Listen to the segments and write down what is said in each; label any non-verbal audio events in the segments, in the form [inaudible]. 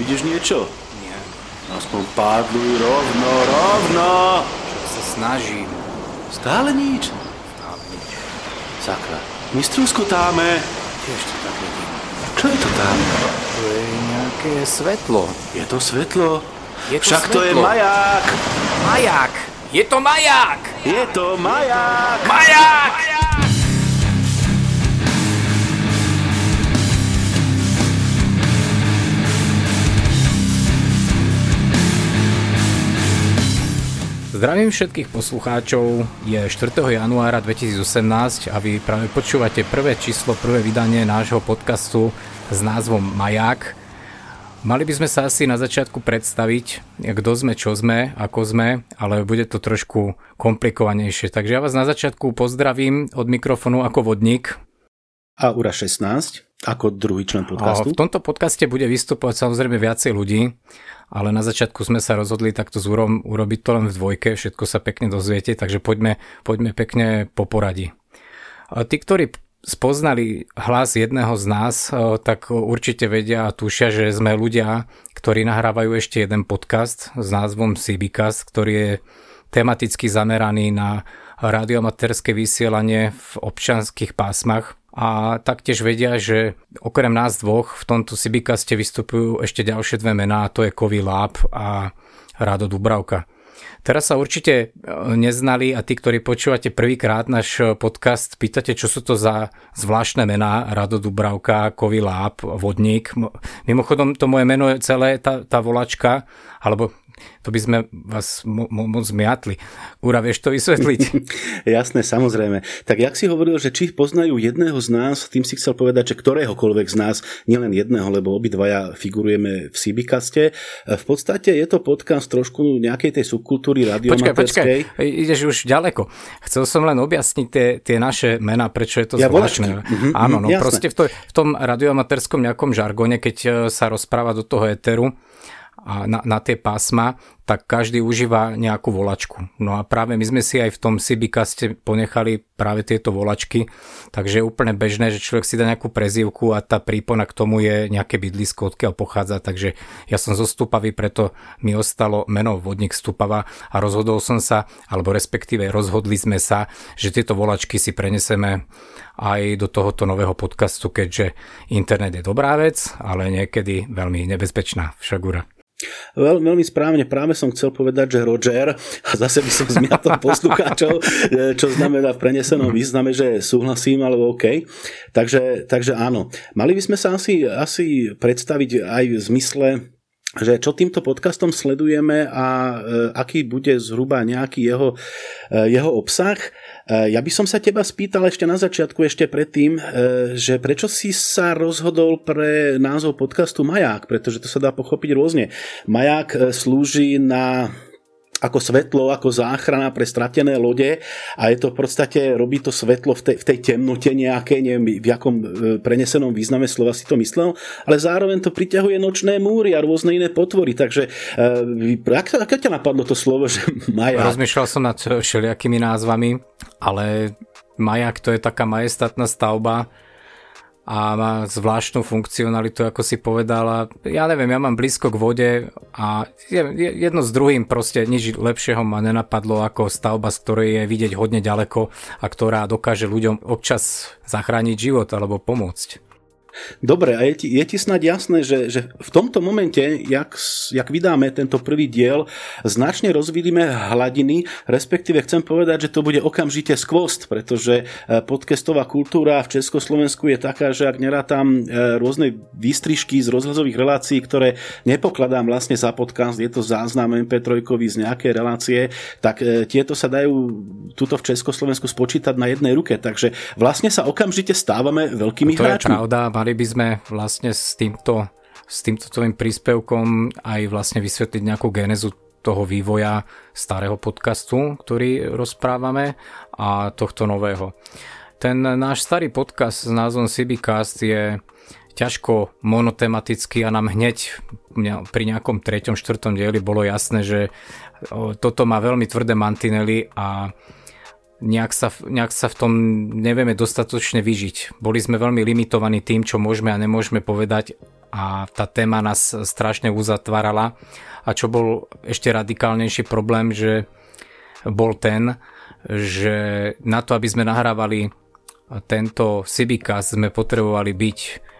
Vidíš niečo? Nie. Aspoň pádluj rovno, rovno! Však sa snažím. Stále nič? Stále nič. Sakra, my strúskotáme. Tiež to tak vidím. Čo je to tam? To je nejaké svetlo. Je to svetlo? Je to Však to je svetlo. maják! Maják! Je to maják! Je to maják! Maják! Zdravím všetkých poslucháčov, je 4. januára 2018 a vy práve počúvate prvé číslo, prvé vydanie nášho podcastu s názvom Maják. Mali by sme sa asi na začiatku predstaviť, kto sme, čo sme, ako sme, ale bude to trošku komplikovanejšie. Takže ja vás na začiatku pozdravím od mikrofónu ako vodník. A Ura 16, ako druhý člen podcastu. V tomto podcaste bude vystupovať samozrejme viacej ľudí, ale na začiatku sme sa rozhodli takto s Urom urobiť to len v dvojke, všetko sa pekne dozviete, takže poďme, poďme pekne po poradí. A tí, ktorí spoznali hlas jedného z nás, tak určite vedia a tušia, že sme ľudia, ktorí nahrávajú ešte jeden podcast s názvom CBcast, ktorý je tematicky zameraný na radioamatérske vysielanie v občanských pásmach a taktiež vedia, že okrem nás dvoch v tomto Sibicaste vystupujú ešte ďalšie dve mená, a to je Kovy Lab a Rado Dubravka. Teraz sa určite neznali a tí, ktorí počúvate prvýkrát náš podcast, pýtate, čo sú to za zvláštne mená Rado Dubravka, Kovy Lab, Vodník. Mimochodom, to moje meno je celé tá, tá volačka, alebo to by sme vás mo- mo- moc zmiatli. Ura, vieš to vysvetliť? [laughs] Jasné, samozrejme. Tak jak si hovoril, že či poznajú jedného z nás, tým si chcel povedať, že ktoréhokoľvek z nás, nielen jedného, lebo obidvaja figurujeme v Sibicaste. V podstate je to podcast trošku nejakej tej subkultúry Počkaj, počkaj, radiomaterskej. ideš už ďaleko. Chcel som len objasniť tie, tie naše mená, prečo je to Ja, zvláštne. Mhm, Áno, mhm, no jasné. proste v, to, v tom radioamatérskom nejakom žargone, keď e, sa rozpráva do toho éteru, a na, na tie pásma, tak každý užíva nejakú volačku. No a práve my sme si aj v tom Sibicaste ponechali práve tieto volačky, takže je úplne bežné, že človek si dá nejakú prezývku a tá prípona k tomu je nejaké bydlisko, odkiaľ pochádza, takže ja som zo preto mi ostalo meno Vodník Stupava a rozhodol som sa, alebo respektíve rozhodli sme sa, že tieto volačky si preneseme aj do tohoto nového podcastu, keďže internet je dobrá vec, ale niekedy veľmi nebezpečná. Však Veľ, veľmi správne, práve som chcel povedať, že Roger, a zase by som zmiatol [laughs] poslucháčov, čo znamená v prenesenom význame, že súhlasím, alebo OK. Takže, takže áno. Mali by sme sa asi, asi predstaviť aj v zmysle že čo týmto podcastom sledujeme a e, aký bude zhruba nejaký jeho, e, jeho obsah. E, ja by som sa teba spýtal ešte na začiatku, ešte predtým, že prečo si sa rozhodol pre názov podcastu Maják, pretože to sa dá pochopiť rôzne. Maják slúži na ako svetlo, ako záchrana pre stratené lode a je to v podstate, robí to svetlo v tej, v tej temnote nejakej, neviem v jakom e, prenesenom význame slova si to myslel, ale zároveň to priťahuje nočné múry a rôzne iné potvory, takže e, ako, ako ťa napadlo to slovo, [laughs] že maják? Rozmýšľal som nad všelijakými názvami, ale majak to je taká majestátna stavba, a má zvláštnu funkcionalitu, ako si povedala. Ja neviem, ja mám blízko k vode a jedno s druhým proste nič lepšieho ma nenapadlo ako stavba, z ktorej je vidieť hodne ďaleko a ktorá dokáže ľuďom občas zachrániť život alebo pomôcť. Dobre, a je ti, je ti snad jasné, že, že v tomto momente, jak, jak vydáme tento prvý diel, značne rozvidíme hladiny, respektíve chcem povedať, že to bude okamžite skvost, pretože podcastová kultúra v Československu je taká, že ak nerátam rôzne výstrižky z rozhľadových relácií, ktoré nepokladám vlastne za podcast, je to záznam MP3 z nejakej relácie, tak tieto sa dajú tuto v Československu spočítať na jednej ruke, takže vlastne sa okamžite stávame veľkými to hráčmi. Je pravda, mali by sme vlastne s týmto, s týmto tvojim príspevkom aj vlastne vysvetliť nejakú genezu toho vývoja starého podcastu, ktorý rozprávame a tohto nového. Ten náš starý podcast s názvom CBcast je ťažko monotematický a nám hneď pri nejakom treťom, štvrtom dieli bolo jasné, že toto má veľmi tvrdé mantinely a nejak sa, nejak sa v tom nevieme dostatočne vyžiť. Boli sme veľmi limitovaní tým, čo môžeme a nemôžeme povedať a tá téma nás strašne uzatvárala. A čo bol ešte radikálnejší problém, že bol ten, že na to, aby sme nahrávali tento Sibicast, sme potrebovali byť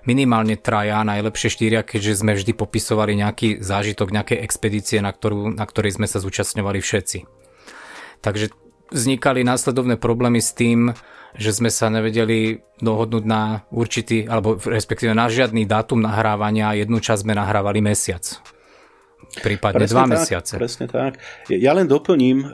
minimálne traja, najlepšie štyria, keďže sme vždy popisovali nejaký zážitok, nejaké expedície, na, ktorú, na ktorej sme sa zúčastňovali všetci. Takže vznikali následovné problémy s tým, že sme sa nevedeli dohodnúť na určitý, alebo respektíve na žiadny dátum nahrávania jednu časť sme nahrávali mesiac. Prípadne presne dva tak, mesiace. Presne tak. Ja len doplním e,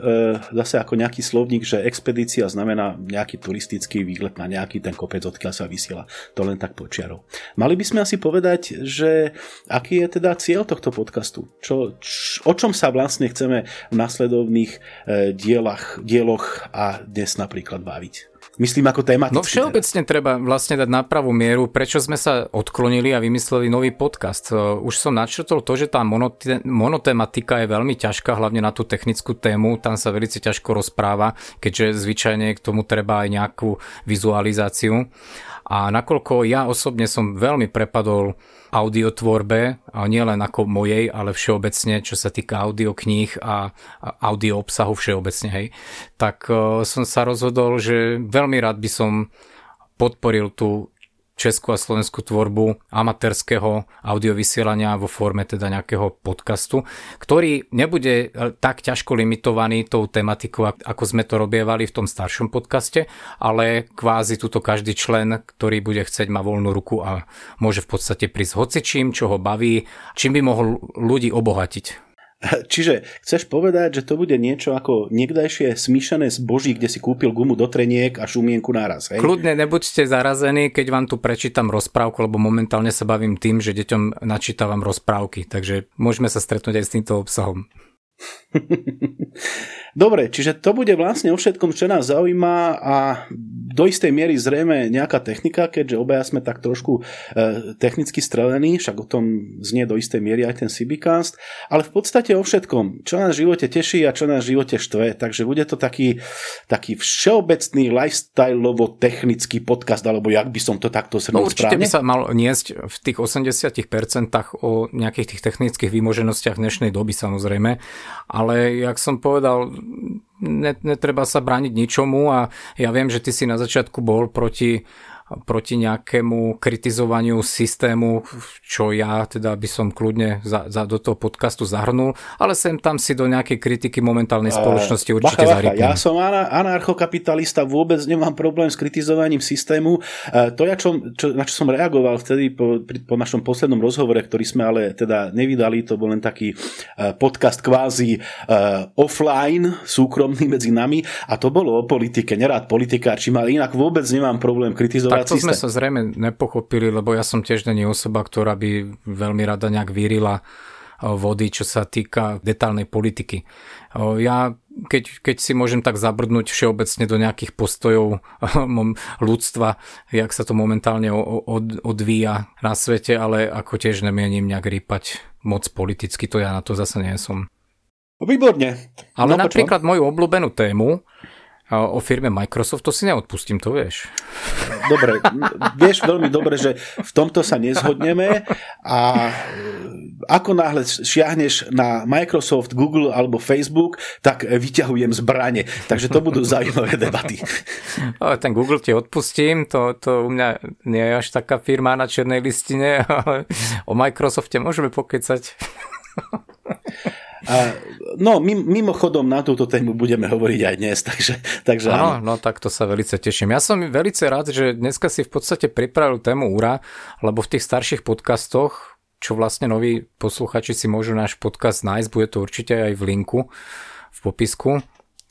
zase ako nejaký slovník, že expedícia znamená nejaký turistický výlet na nejaký ten kopec, odkiaľ sa vysiela. To len tak počiarov. Mali by sme asi povedať, že aký je teda cieľ tohto podcastu? Čo, č, o čom sa vlastne chceme v nasledovných e, dielach, dieloch a dnes napríklad baviť? Myslím ako tématicky. No všeobecne teda. treba vlastne dať na pravú mieru, prečo sme sa odklonili a vymysleli nový podcast. Už som načrtol to, že tá monotematika je veľmi ťažká, hlavne na tú technickú tému, tam sa veľmi ťažko rozpráva, keďže zvyčajne k tomu treba aj nejakú vizualizáciu. A nakoľko ja osobne som veľmi prepadol audiotvorbe, a nielen ako mojej, ale všeobecne, čo sa týka audiokníh a audio obsahu všeobecne, hej, tak uh, som sa rozhodol, že veľmi rád by som podporil tú českú a slovenskú tvorbu amatérského audiovysielania vo forme teda nejakého podcastu, ktorý nebude e, tak ťažko limitovaný tou tematikou, ako sme to robievali v tom staršom podcaste, ale kvázi tuto každý člen, ktorý bude chcieť, má voľnú ruku a môže v podstate prísť hocičím, čo ho baví, čím by mohol ľudí obohatiť. Čiže chceš povedať, že to bude niečo ako niekdajšie smíšané zboží, kde si kúpil gumu do treniek a šumienku naraz, hej? Kľudne nebuďte zarazení, keď vám tu prečítam rozprávku, lebo momentálne sa bavím tým, že deťom načítavam rozprávky, takže môžeme sa stretnúť aj s týmto obsahom. [laughs] Dobre, čiže to bude vlastne o všetkom, čo nás zaujíma a do istej miery zrejme nejaká technika, keďže obaja sme tak trošku e, technicky strelení, však o tom znie do istej miery aj ten CBcast, ale v podstate o všetkom, čo nás v živote teší a čo nás v živote štve, takže bude to taký, taký všeobecný lifestyleovo-technický podcast, alebo jak by som to takto zhrnul no, určite správne? by sa mal niesť v tých 80% o nejakých tých technických výmoženostiach dnešnej doby samozrejme, ale jak som povedal, netreba sa brániť ničomu a ja viem, že ty si na začiatku bol proti proti nejakému kritizovaniu systému, čo ja teda by som kľudne za, za, do toho podcastu zahrnul, ale sem tam si do nejakej kritiky momentálnej spoločnosti určite bacha, bacha. Ja som anarchokapitalista, vôbec nemám problém s kritizovaním systému. To, ja čo, čo, na čo som reagoval vtedy po, po našom poslednom rozhovore, ktorý sme ale teda nevydali, to bol len taký podcast kvázi uh, offline, súkromný medzi nami a to bolo o politike. Nerád politikár, či ma inak vôbec nemám problém kritizovať tak to sme sa zrejme nepochopili, lebo ja som tiež není osoba, ktorá by veľmi rada nejak vyrila vody, čo sa týka detálnej politiky. Ja keď, keď si môžem tak zabrdnúť všeobecne do nejakých postojov ľudstva, jak sa to momentálne od, odvíja na svete, ale ako tiež nemienim nejak rýpať moc politicky, to ja na to zase nie som. Výborne. Ale no, napríklad moju obľúbenú tému, o firme Microsoft, to si neodpustím, to vieš. Dobre, vieš veľmi dobre, že v tomto sa nezhodneme a ako náhle šiahneš na Microsoft, Google alebo Facebook, tak vyťahujem zbranie. Takže to budú zaujímavé debaty. Ten Google ti odpustím, to, to u mňa nie je až taká firma na černej listine, ale o Microsofte môžeme pokecať. A, no, mimochodom na túto tému budeme hovoriť aj dnes, takže, takže áno. No, tak to sa veľmi teším. Ja som veľmi rád, že dneska si v podstate pripravil tému úra, lebo v tých starších podcastoch, čo vlastne noví posluchači si môžu náš podcast nájsť, bude to určite aj v linku v popisku,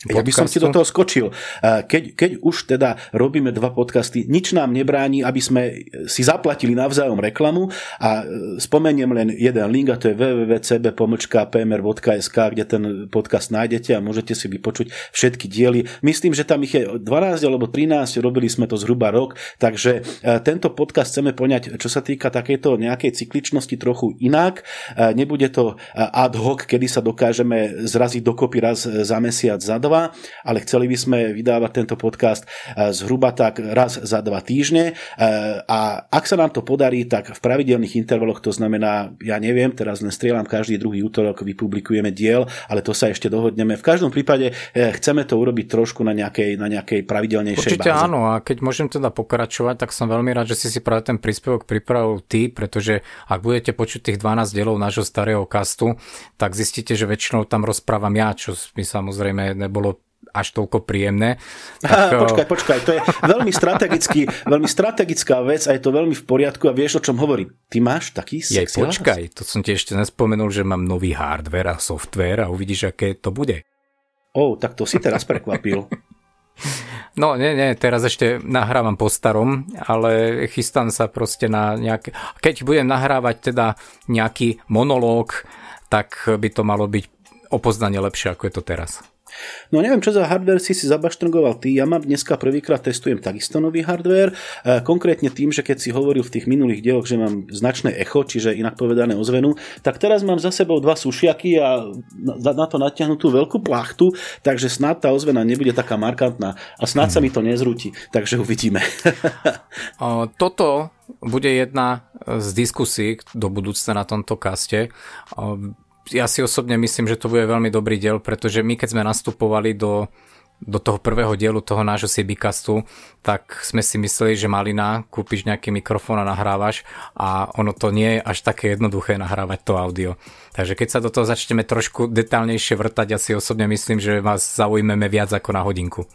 ja by som si do toho skočil. Keď, keď už teda robíme dva podcasty, nič nám nebráni, aby sme si zaplatili navzájom reklamu a e, spomeniem len jeden link a to je www.cb.pmr.sk, kde ten podcast nájdete a môžete si vypočuť všetky diely. Myslím, že tam ich je 12 alebo 13, robili sme to zhruba rok, takže e, tento podcast chceme poňať, čo sa týka takéto nejakej cykličnosti trochu inak. E, nebude to ad hoc, kedy sa dokážeme zraziť dokopy raz za mesiac, za dva, ale chceli by sme vydávať tento podcast zhruba tak raz za dva týždne a ak sa nám to podarí, tak v pravidelných intervaloch, to znamená, ja neviem, teraz len strieľam každý druhý útorok, vypublikujeme diel, ale to sa ešte dohodneme. V každom prípade chceme to urobiť trošku na nejakej, na nejakej pravidelnejšej Určite báze. áno a keď môžem teda pokračovať, tak som veľmi rád, že si si práve ten príspevok pripravil ty, pretože ak budete počuť tých 12 dielov nášho starého kastu, tak zistíte, že väčšinou tam rozprávam ja, čo mi samozrejme nebolo až toľko príjemné. Tak, Aha, počkaj, počkaj, to je veľmi, strategický, veľmi strategická vec a je to veľmi v poriadku a vieš, o čom hovorím. Ty máš taký sexy počkaj, to som ti ešte nespomenul, že mám nový hardware a software a uvidíš, aké to bude. Oh, tak to si teraz prekvapil. [laughs] No nie, nie, teraz ešte nahrávam po starom, ale chystám sa proste na nejaké... Keď budem nahrávať teda nejaký monológ, tak by to malo byť opoznanie lepšie, ako je to teraz. No neviem, čo za hardware si si zabaštrngoval ty. Ja mám dneska prvýkrát testujem takisto nový hardware. E, konkrétne tým, že keď si hovoril v tých minulých dieloch, že mám značné echo, čiže inak povedané ozvenu, tak teraz mám za sebou dva sušiaky a na to natiahnutú veľkú plachtu, takže snad tá ozvena nebude taká markantná a snad sa mi to nezrúti. Takže uvidíme. [laughs] Toto bude jedna z diskusí do budúcna na tomto kaste ja si osobne myslím, že to bude veľmi dobrý diel, pretože my keď sme nastupovali do, do toho prvého dielu toho nášho CBcastu, tak sme si mysleli, že malina, kúpiš nejaký mikrofón a nahrávaš a ono to nie je až také jednoduché nahrávať to audio. Takže keď sa do toho začneme trošku detálnejšie vrtať, ja si osobne myslím, že vás zaujmeme viac ako na hodinku.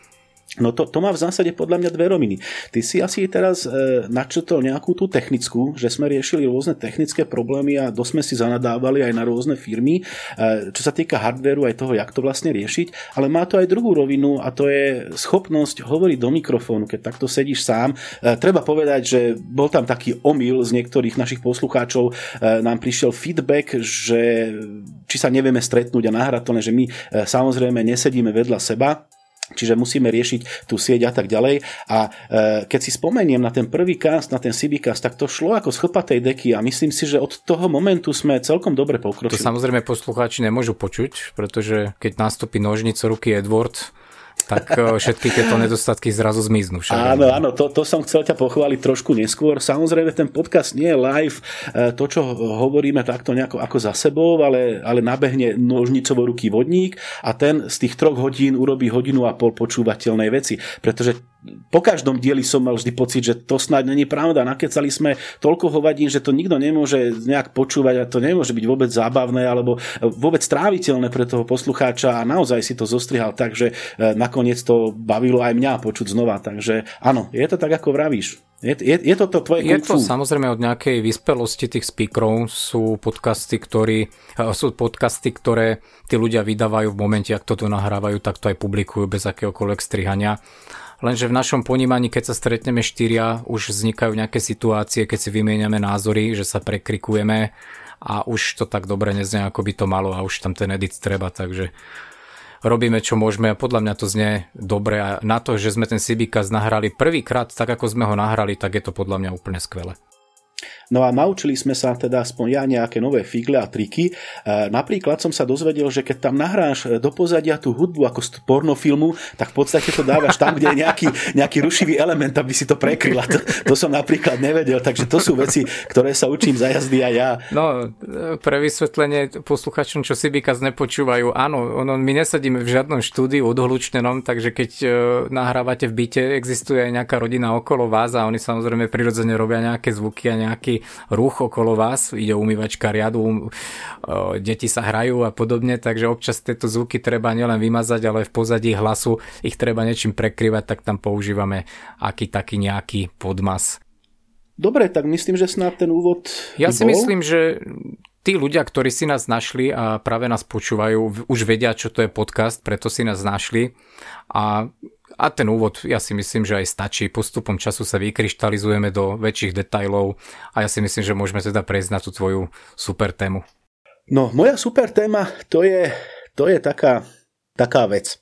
No to, to má v zásade podľa mňa dve roviny. Ty si asi teraz e, načrtol nejakú tú technickú, že sme riešili rôzne technické problémy a dosť sme si zanadávali aj na rôzne firmy, e, čo sa týka hardveru aj toho, jak to vlastne riešiť, ale má to aj druhú rovinu a to je schopnosť hovoriť do mikrofónu, keď takto sedíš sám. E, treba povedať, že bol tam taký omyl z niektorých našich poslucháčov, e, nám prišiel feedback, že či sa nevieme stretnúť a nahrať to, že my e, samozrejme nesedíme vedľa seba, Čiže musíme riešiť tú sieť a tak ďalej. A e, keď si spomeniem na ten prvý cast, na ten CB cast, tak to šlo ako z deky a myslím si, že od toho momentu sme celkom dobre pokročili. To samozrejme poslucháči nemôžu počuť, pretože keď nastúpi nožnico ruky Edward, tak e, všetky tieto nedostatky zrazu zmiznú. Však. Áno, áno, to, to som chcel ťa pochváliť trošku neskôr. Samozrejme, ten podcast nie je live, e, to, čo hovoríme takto nejako ako za sebou, ale, ale nabehne nožnicovo ruky vodník a ten z tých troch hodín urobí hodinu a pol počúvateľnej veci. Pretože po každom dieli som mal vždy pocit, že to snáď není pravda. Nakecali sme toľko hovadín, že to nikto nemôže nejak počúvať a to nemôže byť vôbec zábavné alebo vôbec tráviteľné pre toho poslucháča a naozaj si to zostrihal tak, že e, nakoniec to bavilo aj mňa počuť znova. Takže áno, je to tak, ako vravíš. Je, je, je to to tvoje Je to samozrejme od nejakej vyspelosti tých speakerov sú podcasty, ktorí, e, sú podcasty, ktoré tí ľudia vydávajú v momente, ak toto nahrávajú, tak to aj publikujú bez akéhokoľvek strihania Lenže v našom ponímaní, keď sa stretneme štyria, už vznikajú nejaké situácie, keď si vymieňame názory, že sa prekrikujeme a už to tak dobre neznie, ako by to malo a už tam ten edit treba, takže robíme čo môžeme a podľa mňa to znie dobre a na to, že sme ten Sibikaz nahrali prvýkrát tak, ako sme ho nahrali, tak je to podľa mňa úplne skvelé. No a naučili sme sa teda aspoň ja nejaké nové figle a triky. E, napríklad som sa dozvedel, že keď tam nahráš do pozadia tú hudbu ako z pornofilmu, tak v podstate to dávaš tam, kde je nejaký, nejaký rušivý element, aby si to prekryla. To, to som napríklad nevedel, takže to sú veci, ktoré sa učím za jazdy aj ja. No, pre vysvetlenie posluchačom, čo si bykaz nepočúvajú, áno, ono, my nesadíme v žiadnom štúdiu odhlučnenom, takže keď nahrávate v byte, existuje aj nejaká rodina okolo vás a oni samozrejme prirodzene robia nejaké zvuky a nejaký ruch okolo vás, ide umývačka riadu, um, deti sa hrajú a podobne, takže občas tieto zvuky treba nielen vymazať, ale v pozadí hlasu ich treba niečím prekryvať, tak tam používame aký taký nejaký podmas. Dobre, tak myslím, že snad ten úvod Ja si bol. myslím, že tí ľudia, ktorí si nás našli a práve nás počúvajú, už vedia, čo to je podcast, preto si nás našli a a ten úvod ja si myslím, že aj stačí. Postupom času sa vykryštalizujeme do väčších detajlov a ja si myslím, že môžeme teda prejsť na tú tvoju super tému. No, moja super téma to je, to je taká, taká vec.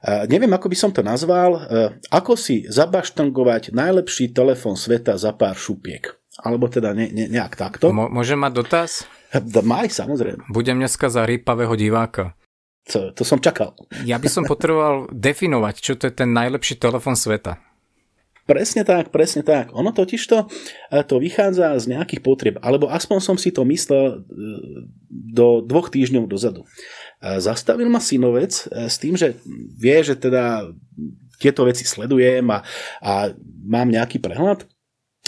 Uh, neviem, ako by som to nazval. Uh, ako si zabaštangovať najlepší telefón sveta za pár šupiek. Alebo teda ne, ne, nejak takto. Mo- môžem mať dotaz? Maj, samozrejme. Budem dneska za rýpavého diváka. To, to som čakal. Ja by som potreboval definovať, čo to je ten najlepší telefon sveta. Presne tak, presne tak. Ono totiž to, e, to vychádza z nejakých potrieb, alebo aspoň som si to myslel e, do dvoch týždňov dozadu. E, zastavil ma synovec s tým, že vie, že teda tieto veci sledujem a, a mám nejaký prehľad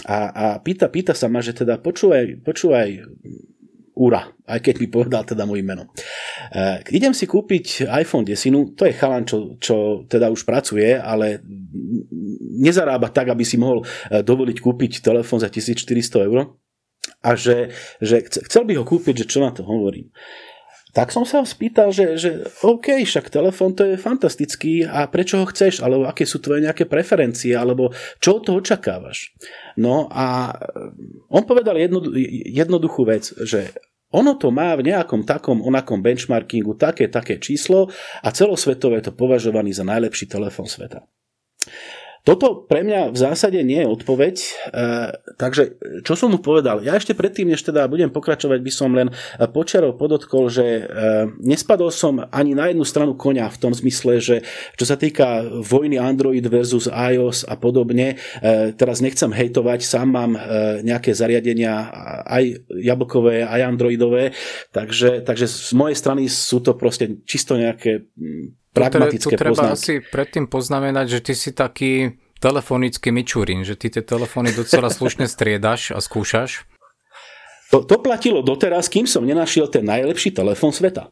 a, a pýta, pýta sa ma, že teda počúvaj, počúvaj Ura, aj keď mi povedal teda môj meno. Uh, idem si kúpiť iPhone 10, to je chalan, čo, čo teda už pracuje, ale nezarába tak, aby si mohol uh, dovoliť kúpiť telefón za 1400 eur a že, že chcel by ho kúpiť, že čo na to hovorím. Tak som sa spýtal, že, že OK, však telefón to je fantastický a prečo ho chceš, alebo aké sú tvoje nejaké preferencie, alebo čo toho očakávaš. No a on povedal jedno, jednoduchú vec, že ono to má v nejakom takom onakom benchmarkingu také, také číslo a celosvetové to považovaný za najlepší telefón sveta. Toto pre mňa v zásade nie je odpoveď, e, takže čo som mu povedal? Ja ešte predtým, než teda budem pokračovať, by som len počarov podotkol, že e, nespadol som ani na jednu stranu konia v tom zmysle, že čo sa týka vojny Android versus iOS a podobne, e, teraz nechcem hejtovať, sám mám e, nejaké zariadenia aj jablkové, aj androidové, takže, takže z mojej strany sú to proste čisto nejaké pragmatické tu treba poznámky. asi predtým poznamenať, že ty si taký telefonický mičurín, že ty tie telefóny docela slušne striedaš a skúšaš. To, to platilo doteraz, kým som nenašiel ten najlepší telefón sveta.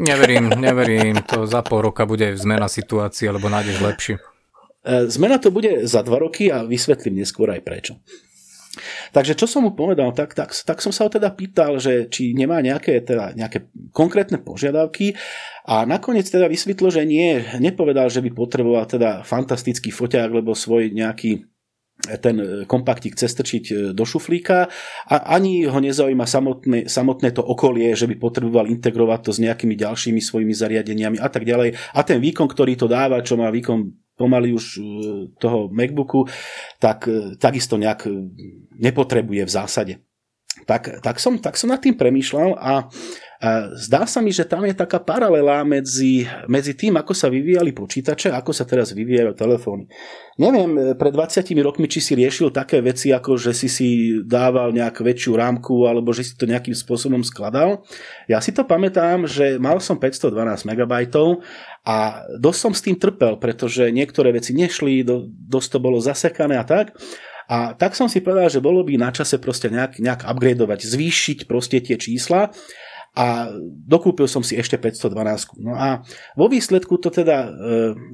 Neverím, neverím. To za pol roka bude zmena situácie, alebo nájdeš lepší. E, zmena to bude za dva roky a vysvetlím neskôr aj prečo. Takže čo som mu povedal, tak, tak, tak som sa ho teda pýtal, že či nemá nejaké, teda, nejaké konkrétne požiadavky a nakoniec teda vysvetlo, že nie, nepovedal, že by potreboval teda fantastický foťák, lebo svoj nejaký ten kompaktík chce e, do šuflíka a ani ho nezaujíma samotné, samotné to okolie, že by potreboval integrovať to s nejakými ďalšími svojimi zariadeniami a tak ďalej. A ten výkon, ktorý to dáva, čo má výkon pomaly už e, toho MacBooku, tak e, takisto nejak nepotrebuje v zásade. Tak, tak, som, tak som nad tým premýšľal a Zdá sa mi, že tam je taká paralela medzi, medzi tým, ako sa vyvíjali počítače a ako sa teraz vyvíjajú telefóny. Neviem, pred 20 rokmi, či si riešil také veci, ako že si si dával nejak väčšiu rámku alebo že si to nejakým spôsobom skladal. Ja si to pamätám, že mal som 512 MB a dosť som s tým trpel, pretože niektoré veci nešli, dosť to bolo zasekané a tak. A tak som si povedal, že bolo by na čase proste nejak, nejak upgradeovať, zvýšiť proste tie čísla a dokúpil som si ešte 512. No a vo výsledku to teda e,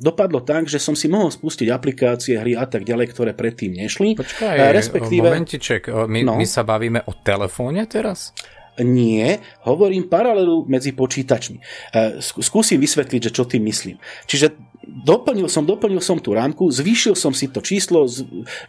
dopadlo tak, že som si mohol spustiť aplikácie, hry a tak ďalej, ktoré predtým nešli. Počkaj, e, respektíve... momentiček, my, no. my sa bavíme o telefóne teraz? Nie, hovorím paralelu medzi počítačmi. E, skúsim vysvetliť, že čo tým myslím. Čiže doplnil som, doplnil som tú rámku, zvýšil som si to číslo,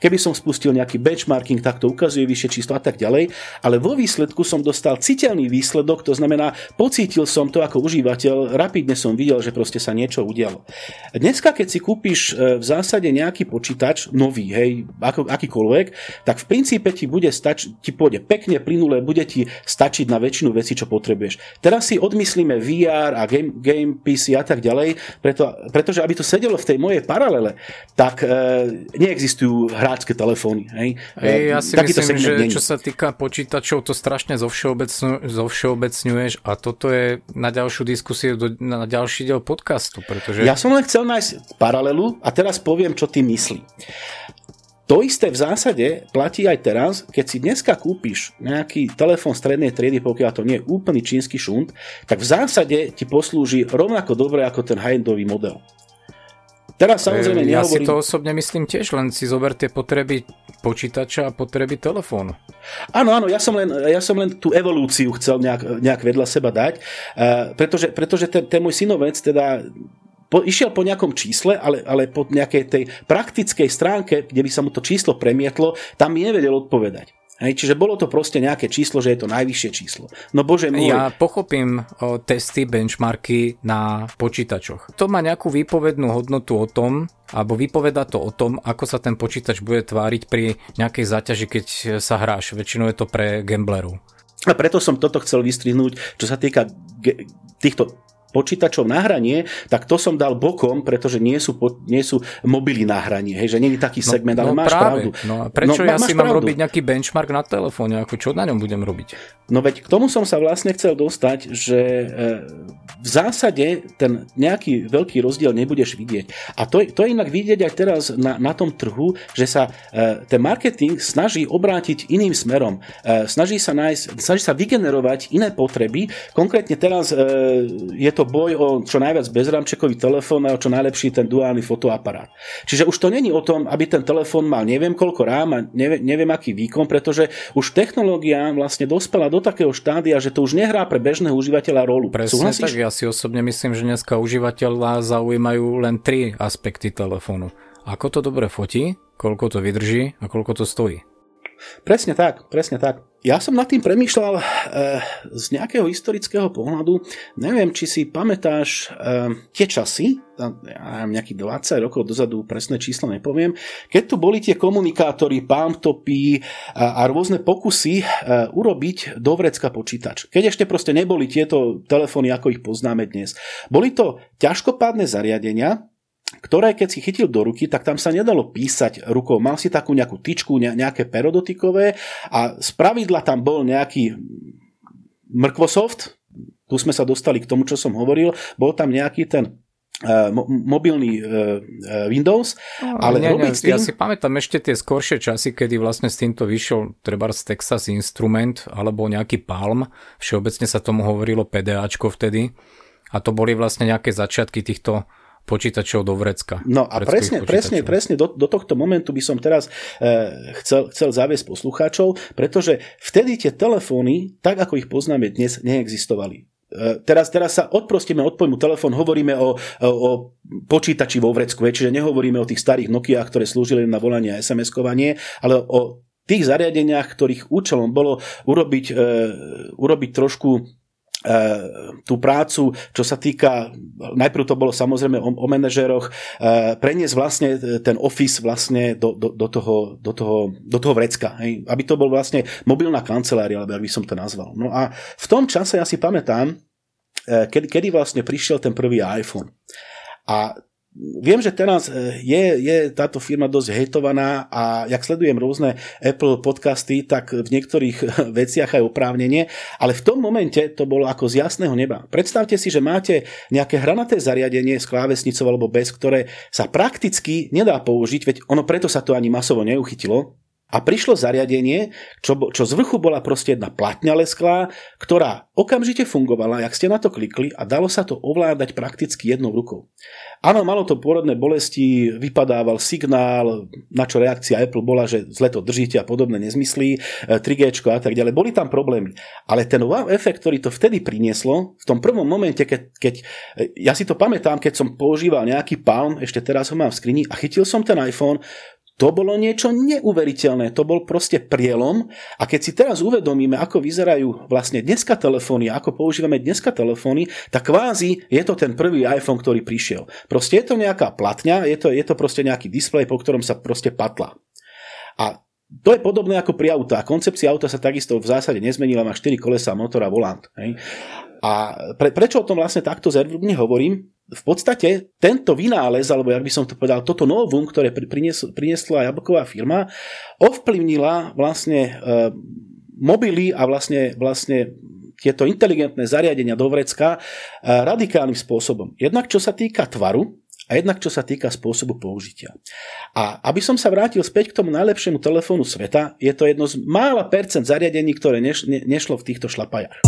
keby som spustil nejaký benchmarking, tak to ukazuje vyššie číslo a tak ďalej, ale vo výsledku som dostal citeľný výsledok, to znamená, pocítil som to ako užívateľ, rapidne som videl, že proste sa niečo udialo. Dneska, keď si kúpiš e, v zásade nejaký počítač, nový, hej, ako, akýkoľvek, tak v princípe ti bude stačiť, ti pôjde pekne, plynule, bude ti stačiť na väčšinu veci, čo potrebuješ. Teraz si odmyslíme VR a game, game PC a tak ďalej, preto, pretože aby to sedelo v tej mojej paralele, tak e, neexistujú hráčske telefóny. Hej? E, ja si Takýto myslím, že není. čo sa týka počítačov, to strašne zovšeobecňuješ a toto je na ďalšiu diskusiu, na ďalší diel podcastu. Pretože... Ja som len chcel nájsť paralelu a teraz poviem, čo ty myslí. To isté v zásade platí aj teraz, keď si dneska kúpiš nejaký telefón strednej triedy, pokiaľ to nie je úplný čínsky šunt, tak v zásade ti poslúži rovnako dobre ako ten high-endový model. Teraz samozrejme Ja nehovorím... si to osobne myslím tiež, len si zober tie potreby počítača a potreby telefónu. Áno, áno, ja som len, ja som len tú evolúciu chcel nejak, nejak vedľa seba dať, uh, pretože, pretože ten, ten môj synovec teda po, išiel po nejakom čísle, ale, ale po nejakej tej praktickej stránke, kde by sa mu to číslo premietlo, tam nevedel odpovedať. Hej, čiže bolo to proste nejaké číslo, že je to najvyššie číslo. No bože môj. Ja pochopím o, testy, benchmarky na počítačoch. To má nejakú výpovednú hodnotu o tom, alebo vypoveda to o tom, ako sa ten počítač bude tváriť pri nejakej záťaži, keď sa hráš. Väčšinou je to pre gamblerov. A preto som toto chcel vystrihnúť, čo sa týka ge- týchto počítačov na hranie, tak to som dal bokom, pretože nie sú, nie sú mobily na hranie, hej, že nie je taký no, segment, no, ale no máš práve. pravdu. No a prečo no, ja si mám pravdu. robiť nejaký benchmark na telefóne, ako čo na ňom budem robiť? No veď k tomu som sa vlastne chcel dostať, že e, v zásade ten nejaký veľký rozdiel nebudeš vidieť. A to, to je inak vidieť aj teraz na, na tom trhu, že sa e, ten marketing snaží obrátiť iným smerom. E, snaží sa nájsť, snaží sa vygenerovať iné potreby. Konkrétne teraz je to boj o čo najviac bezramčekový telefón a o čo najlepší ten duálny fotoaparát. Čiže už to není o tom, aby ten telefón mal neviem koľko rám a neviem, neviem aký výkon, pretože už technológia vlastne dospela do takého štádia, že to už nehrá pre bežného užívateľa rolu. Presne Súhlasíš? tak, ja si osobne myslím, že dneska užívateľa zaujímajú len tri aspekty telefónu. Ako to dobre fotí, koľko to vydrží a koľko to stojí. Presne tak, presne tak. Ja som nad tým premýšľal e, z nejakého historického pohľadu. Neviem, či si pamätáš e, tie časy, ja neviem, nejakých 20 rokov dozadu, presné číslo nepoviem, keď tu boli tie komunikátory, palmtopy a, a rôzne pokusy e, urobiť do vrecka počítač. Keď ešte proste neboli tieto telefóny, ako ich poznáme dnes. Boli to ťažkopádne zariadenia, ktoré keď si chytil do ruky, tak tam sa nedalo písať rukou. Mal si takú nejakú tyčku, nejaké perodotykové a z pravidla tam bol nejaký mrkvosoft, tu sme sa dostali k tomu, čo som hovoril, bol tam nejaký ten uh, mobilný uh, Windows, no, ale nie, robiť nie, tým... Ja si pamätám ešte tie skoršie časy, kedy vlastne s týmto vyšiel treba z Texas Instrument alebo nejaký Palm, všeobecne sa tomu hovorilo PDAčko vtedy. A to boli vlastne nejaké začiatky týchto počítačov do vrecka. No a presne, presne, presne do, do tohto momentu by som teraz e, chcel, chcel zaviesť poslucháčov, pretože vtedy tie telefóny, tak ako ich poznáme dnes, neexistovali. E, teraz, teraz sa odprostíme od pojmu telefón, hovoríme o, o, o počítači vo vrecku, čiže nehovoríme o tých starých Nokia, ktoré slúžili na volanie a SMS-kovanie, ale o tých zariadeniach, ktorých účelom bolo urobiť, e, urobiť trošku tú prácu, čo sa týka, najprv to bolo samozrejme o, o manažéroch, e, preniesť vlastne ten office vlastne do, do, do, toho, do, toho, do toho vrecka. Hej? Aby to bol vlastne mobilná kancelária, alebo by som to nazval. No a v tom čase ja si pamätám, e, kedy, kedy vlastne prišiel ten prvý iPhone. A Viem, že teraz e, je, je táto firma dosť hejtovaná a jak sledujem rôzne Apple podcasty, tak v niektorých [laughs] veciach aj oprávnenie, ale v tom momente to bolo ako z jasného neba. Predstavte si, že máte nejaké hranaté zariadenie s klávesnicou alebo bez, ktoré sa prakticky nedá použiť, veď ono preto sa to ani masovo neuchytilo, a prišlo zariadenie, čo, čo z vrchu bola proste jedna platňa lesklá, ktorá okamžite fungovala, jak ste na to klikli a dalo sa to ovládať prakticky jednou rukou. Áno, malo to pôrodné bolesti, vypadával signál, na čo reakcia Apple bola, že zle to držíte a podobné nezmyslí, 3G e, a tak ďalej. Boli tam problémy. Ale ten wow efekt, ktorý to vtedy prinieslo, v tom prvom momente, keď, keď ja si to pamätám, keď som používal nejaký Palm, ešte teraz ho mám v skrini a chytil som ten iPhone, to bolo niečo neuveriteľné, to bol proste prielom a keď si teraz uvedomíme, ako vyzerajú vlastne dneska telefóny ako používame dneska telefóny, tak kvázi je to ten prvý iPhone, ktorý prišiel. Proste je to nejaká platňa, je to, je to proste nejaký displej, po ktorom sa proste patla. A to je podobné ako pri auta. Koncepcia auta sa takisto v zásade nezmenila, má 4 kolesa, motor a volant. Hej. A pre, prečo o tom vlastne takto zervne hovorím? V podstate tento vynález, alebo jak by som to povedal, toto novum, ktoré priniesla jablková firma, ovplyvnila vlastne e, mobily a vlastne, vlastne tieto inteligentné zariadenia do vrecka e, radikálnym spôsobom. Jednak čo sa týka tvaru, a jednak čo sa týka spôsobu použitia. A aby som sa vrátil späť k tomu najlepšiemu telefónu sveta, je to jedno z mála percent zariadení, ktoré neš, ne, nešlo v týchto šlapajách.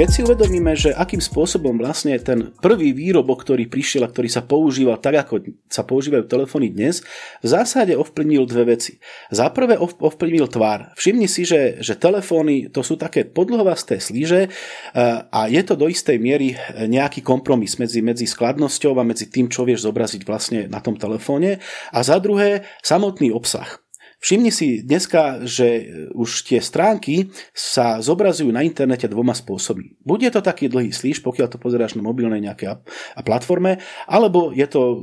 Keď si uvedomíme, že akým spôsobom vlastne ten prvý výrobok, ktorý prišiel a ktorý sa používal tak, ako sa používajú telefóny dnes, v zásade ovplyvnil dve veci. Za prvé ovplyvnil tvár. Všimni si, že, že telefóny to sú také podlhovasté slíže e, a je to do istej miery nejaký kompromis medzi, medzi skladnosťou a medzi tým, čo vieš zobraziť vlastne na tom telefóne. A za druhé, samotný obsah. Všimni si dneska, že už tie stránky sa zobrazujú na internete dvoma spôsobmi. Bude to taký dlhý slíž, pokiaľ to pozeráš na mobilnej nejakej platforme, alebo je to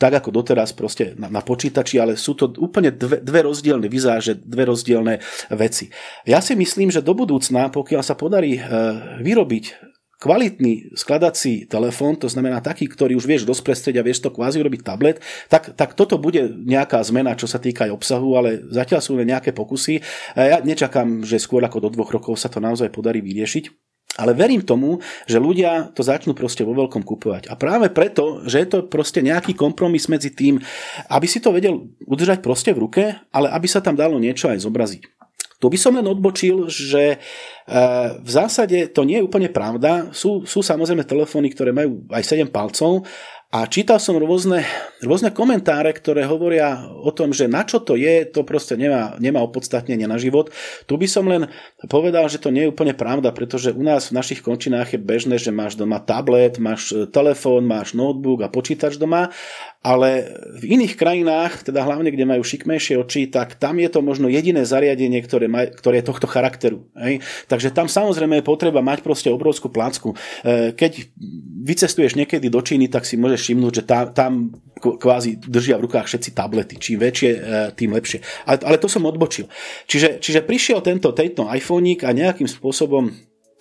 tak ako doteraz proste na, na počítači, ale sú to úplne dve, dve rozdielne vizáže, dve rozdielne veci. Ja si myslím, že do budúcna, pokiaľ sa podarí e, vyrobiť kvalitný skladací telefón, to znamená taký, ktorý už vieš dosť a vieš to kvázi urobiť tablet, tak, tak toto bude nejaká zmena, čo sa týka aj obsahu, ale zatiaľ sú nejaké pokusy. Ja nečakám, že skôr ako do dvoch rokov sa to naozaj podarí vyriešiť. Ale verím tomu, že ľudia to začnú proste vo veľkom kupovať. A práve preto, že je to proste nejaký kompromis medzi tým, aby si to vedel udržať proste v ruke, ale aby sa tam dalo niečo aj zobraziť. Tu by som len odbočil, že e, v zásade to nie je úplne pravda. Sú, sú samozrejme telefóny, ktoré majú aj 7 palcov a čítal som rôzne, rôzne komentáre, ktoré hovoria o tom, že na čo to je, to proste nemá, nemá opodstatnenie na život. Tu by som len povedal, že to nie je úplne pravda, pretože u nás v našich končinách je bežné, že máš doma tablet, máš telefón, máš notebook a počítač doma ale v iných krajinách, teda hlavne kde majú šikmejšie oči, tak tam je to možno jediné zariadenie, ktoré, maj, ktoré je tohto charakteru. Hej? Takže tam samozrejme je potreba mať proste obrovskú plácku. E, keď vycestuješ niekedy do Číny, tak si môžeš všimnúť, že tam, tam kvázi držia v rukách všetci tablety. Čím väčšie, e, tým lepšie. Ale, ale to som odbočil. Čiže, čiže prišiel tento, tento iPhone a nejakým spôsobom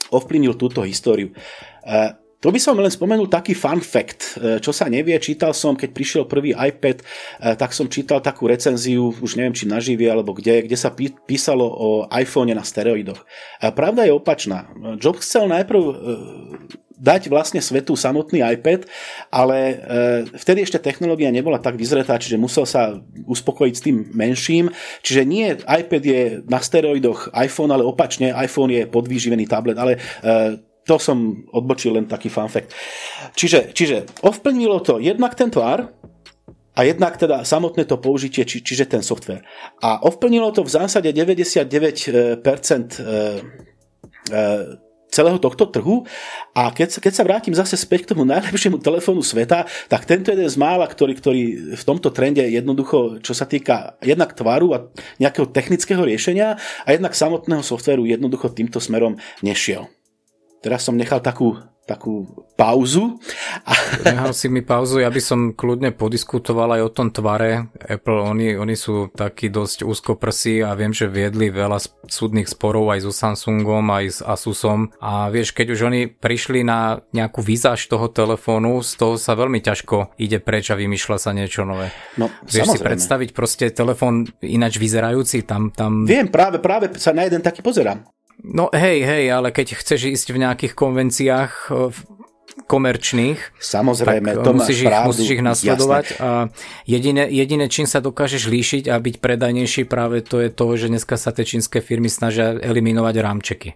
ovplyvnil túto históriu. E, to by som len spomenul taký fun fact, e, čo sa nevie, čítal som, keď prišiel prvý iPad, tak som čítal takú recenziu, už neviem či naživie alebo kde, kde sa písalo o iPhone na steroidoch. Pravda je opačná. Jobs chcel najprv dať vlastne svetu samotný iPad, ale vtedy ešte technológia nebola tak vyzretá, čiže musel sa uspokojiť s tým menším. Čiže nie iPad je na steroidoch iPhone, ale opačne iPhone je podvýživený tablet, ale to som odbočil len taký fun fact. Čiže, čiže ovplnilo to jednak ten tvar, a jednak teda samotné to použitie, či, čiže ten software. A ovplnilo to v zásade 99% e, e, celého tohto trhu a keď, keď sa vrátim zase späť k tomu najlepšiemu telefónu sveta, tak tento jeden z mála, ktorý, ktorý v tomto trende jednoducho, čo sa týka jednak tvaru a nejakého technického riešenia a jednak samotného softvéru jednoducho týmto smerom nešiel. Teraz som nechal takú, takú pauzu. Nechal si mi pauzu, ja by som kľudne podiskutoval aj o tom tvare. Apple, oni, oni sú takí dosť úzkoprsí a viem, že viedli veľa súdnych sporov aj so Samsungom, aj s Asusom. A vieš, keď už oni prišli na nejakú výzaž toho telefónu, z toho sa veľmi ťažko ide preč a vymýšľa sa niečo nové. No, Vieš samozrejme. si predstaviť proste telefón ináč vyzerajúci? Tam, tam... Viem, práve, práve sa na jeden taký pozerám. No hej, hej, ale keď chceš ísť v nejakých konvenciách komerčných. Samozrejme, to musíš ich, pravdu. musíš ich nasledovať Jasné. a jediné, jediné, čím sa dokážeš líšiť a byť predajnejší práve to je to, že dneska sa tie čínske firmy snažia eliminovať rámčeky.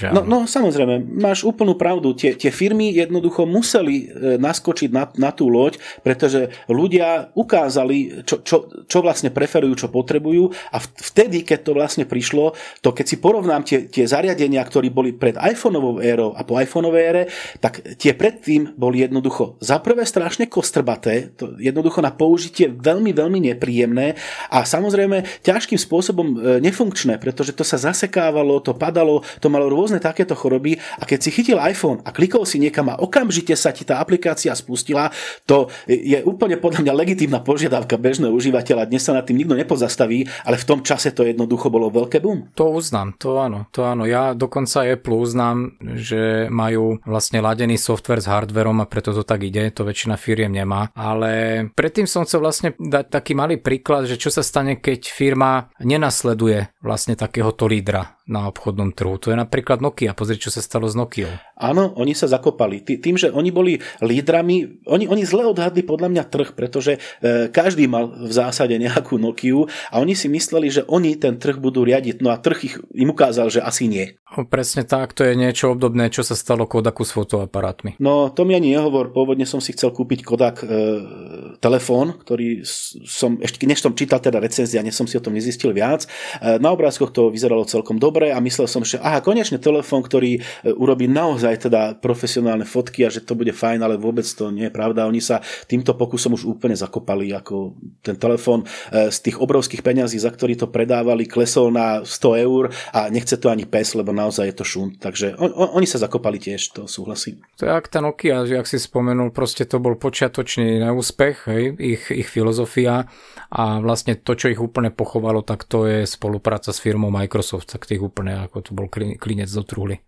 Že no, no samozrejme, máš úplnú pravdu. Tie, tie firmy jednoducho museli e, naskočiť na, na tú loď, pretože ľudia ukázali, čo, čo, čo vlastne preferujú, čo potrebujú a vtedy, keď to vlastne prišlo, to keď si porovnám tie, tie zariadenia, ktoré boli pred iPhoneovou érou a po iPhoneovej ére, tak tie predtým boli jednoducho za prvé strašne kostrbaté, to jednoducho na použitie veľmi, veľmi nepríjemné a samozrejme ťažkým spôsobom e, nefunkčné, pretože to sa zasekávalo, to padalo, to malo rôzne takéto choroby a keď si chytil iPhone a klikol si niekam a okamžite sa ti tá aplikácia spustila, to je úplne podľa mňa legitímna požiadavka bežného užívateľa. Dnes sa nad tým nikto nepozastaví, ale v tom čase to jednoducho bolo veľké boom. To uznám, to áno, to áno. Ja dokonca Apple uznám, že majú vlastne ladený software s hardverom a preto to tak ide, to väčšina firiem nemá. Ale predtým som chcel vlastne dať taký malý príklad, že čo sa stane, keď firma nenasleduje vlastne takéhoto lídra na obchodnom trhu. To je napríklad Nokia. Pozri, čo sa stalo s Nokiou. Áno, oni sa zakopali. Tým, že oni boli lídrami, oni, oni zle odhadli podľa mňa trh, pretože e, každý mal v zásade nejakú Nokiu a oni si mysleli, že oni ten trh budú riadiť. No a trh ich, im ukázal, že asi nie. Presne tak, to je niečo obdobné, čo sa stalo Kodaku s fotoaparátmi. No, to mi ani nehovor, pôvodne som si chcel kúpiť Kodak e, telefón, ktorý som, ešte než som čítal teda recenzia, než som si o tom nezistil viac. E, na obrázkoch to vyzeralo celkom dobre a myslel som, že aha, konečne telefón, ktorý e, urobí naozaj teda profesionálne fotky a že to bude fajn, ale vôbec to nie je pravda. Oni sa týmto pokusom už úplne zakopali, ako ten telefón e, z tých obrovských peňazí, za ktorý to predávali, klesol na 100 eur a nechce to ani pes, lebo naozaj je to šunt. Takže on, on, oni sa zakopali tiež, to súhlasím. To je ak tá Nokia, jak si spomenul, proste to bol počiatočný neúspech, hej, ich, ich filozofia a vlastne to, čo ich úplne pochovalo, tak to je spolupráca s firmou Microsoft, tak tých úplne ako to bol klinec do truhly.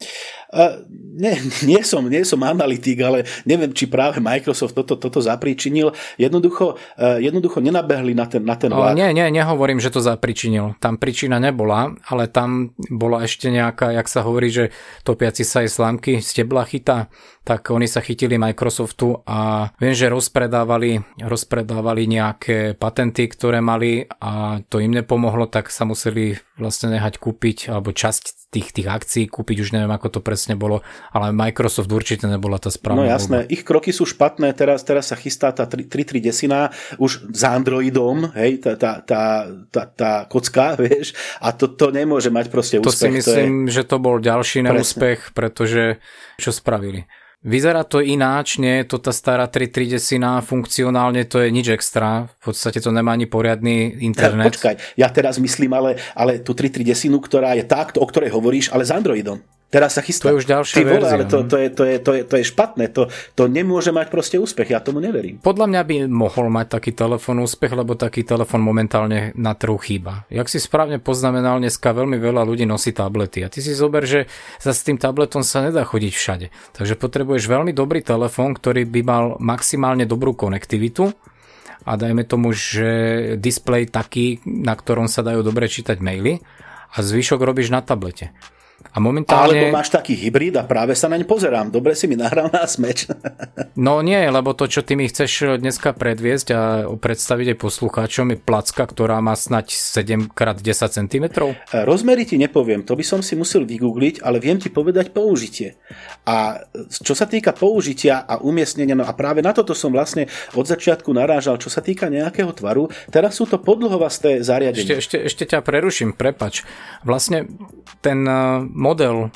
Uh, nie, nie, som, nie som analytik, ale neviem, či práve Microsoft toto, toto zapríčinil. Jednoducho, uh, jednoducho nenabehli na ten, na ten vlak. Nie, nie, nehovorím, že to zapričinil. Tam príčina nebola, ale tam bola ešte nejaká, jak sa hovorí, že topiaci sa aj slámky z tebla chytá tak oni sa chytili Microsoftu a viem, že rozpredávali, rozpredávali nejaké patenty, ktoré mali a to im nepomohlo, tak sa museli vlastne nehať kúpiť, alebo časť tých, tých akcií kúpiť, už neviem, ako to presne bolo, ale Microsoft určite nebola tá správna. No jasné, voľba. ich kroky sú špatné, teraz, teraz sa chystá tá 3.3 desina už s Androidom, hej, tá, tá, tá, tá, tá kocka, [laughs] vieš, a to, to nemôže mať proste úspech. To si myslím, to je... že to bol ďalší neúspech, pretože čo spravili? Vyzerá to ináč, nie je to tá stará 330 funkcionálne to je nič extra, v podstate to nemá ani poriadny internet. Ja, počkaj, ja teraz myslím ale, ale tú 330, ktorá je tá, o ktorej hovoríš, ale s Androidom. Teraz sa chystá. To je už ďalšia Ty vole, verzia, ale to, no. to, je, to, je, to, je, to je špatné. To, to nemôže mať proste úspech. Ja tomu neverím. Podľa mňa by mohol mať taký telefón úspech, lebo taký telefón momentálne na trhu chýba. Jak si správne poznamenal, dneska veľmi veľa ľudí nosí tablety. A ty si zober, že za s tým tabletom sa nedá chodiť všade. Takže potrebuješ veľmi dobrý telefón, ktorý by mal maximálne dobrú konektivitu a dajme tomu, že displej taký, na ktorom sa dajú dobre čítať maily a zvyšok robíš na tablete. A momentálne... Alebo máš taký hybrid a práve sa naň pozerám. Dobre si mi nahral na smeč. [laughs] no nie, lebo to, čo ty mi chceš dneska predviesť a predstaviť aj poslucháčom je placka, ktorá má snať 7x10 cm. Rozmery ti nepoviem, to by som si musel vygoogliť, ale viem ti povedať použitie. A čo sa týka použitia a umiestnenia, no a práve na toto som vlastne od začiatku narážal, čo sa týka nejakého tvaru, teraz sú to podlhovasté zariadenia. Ešte, ešte, ešte ťa preruším, prepač. Vlastne ten model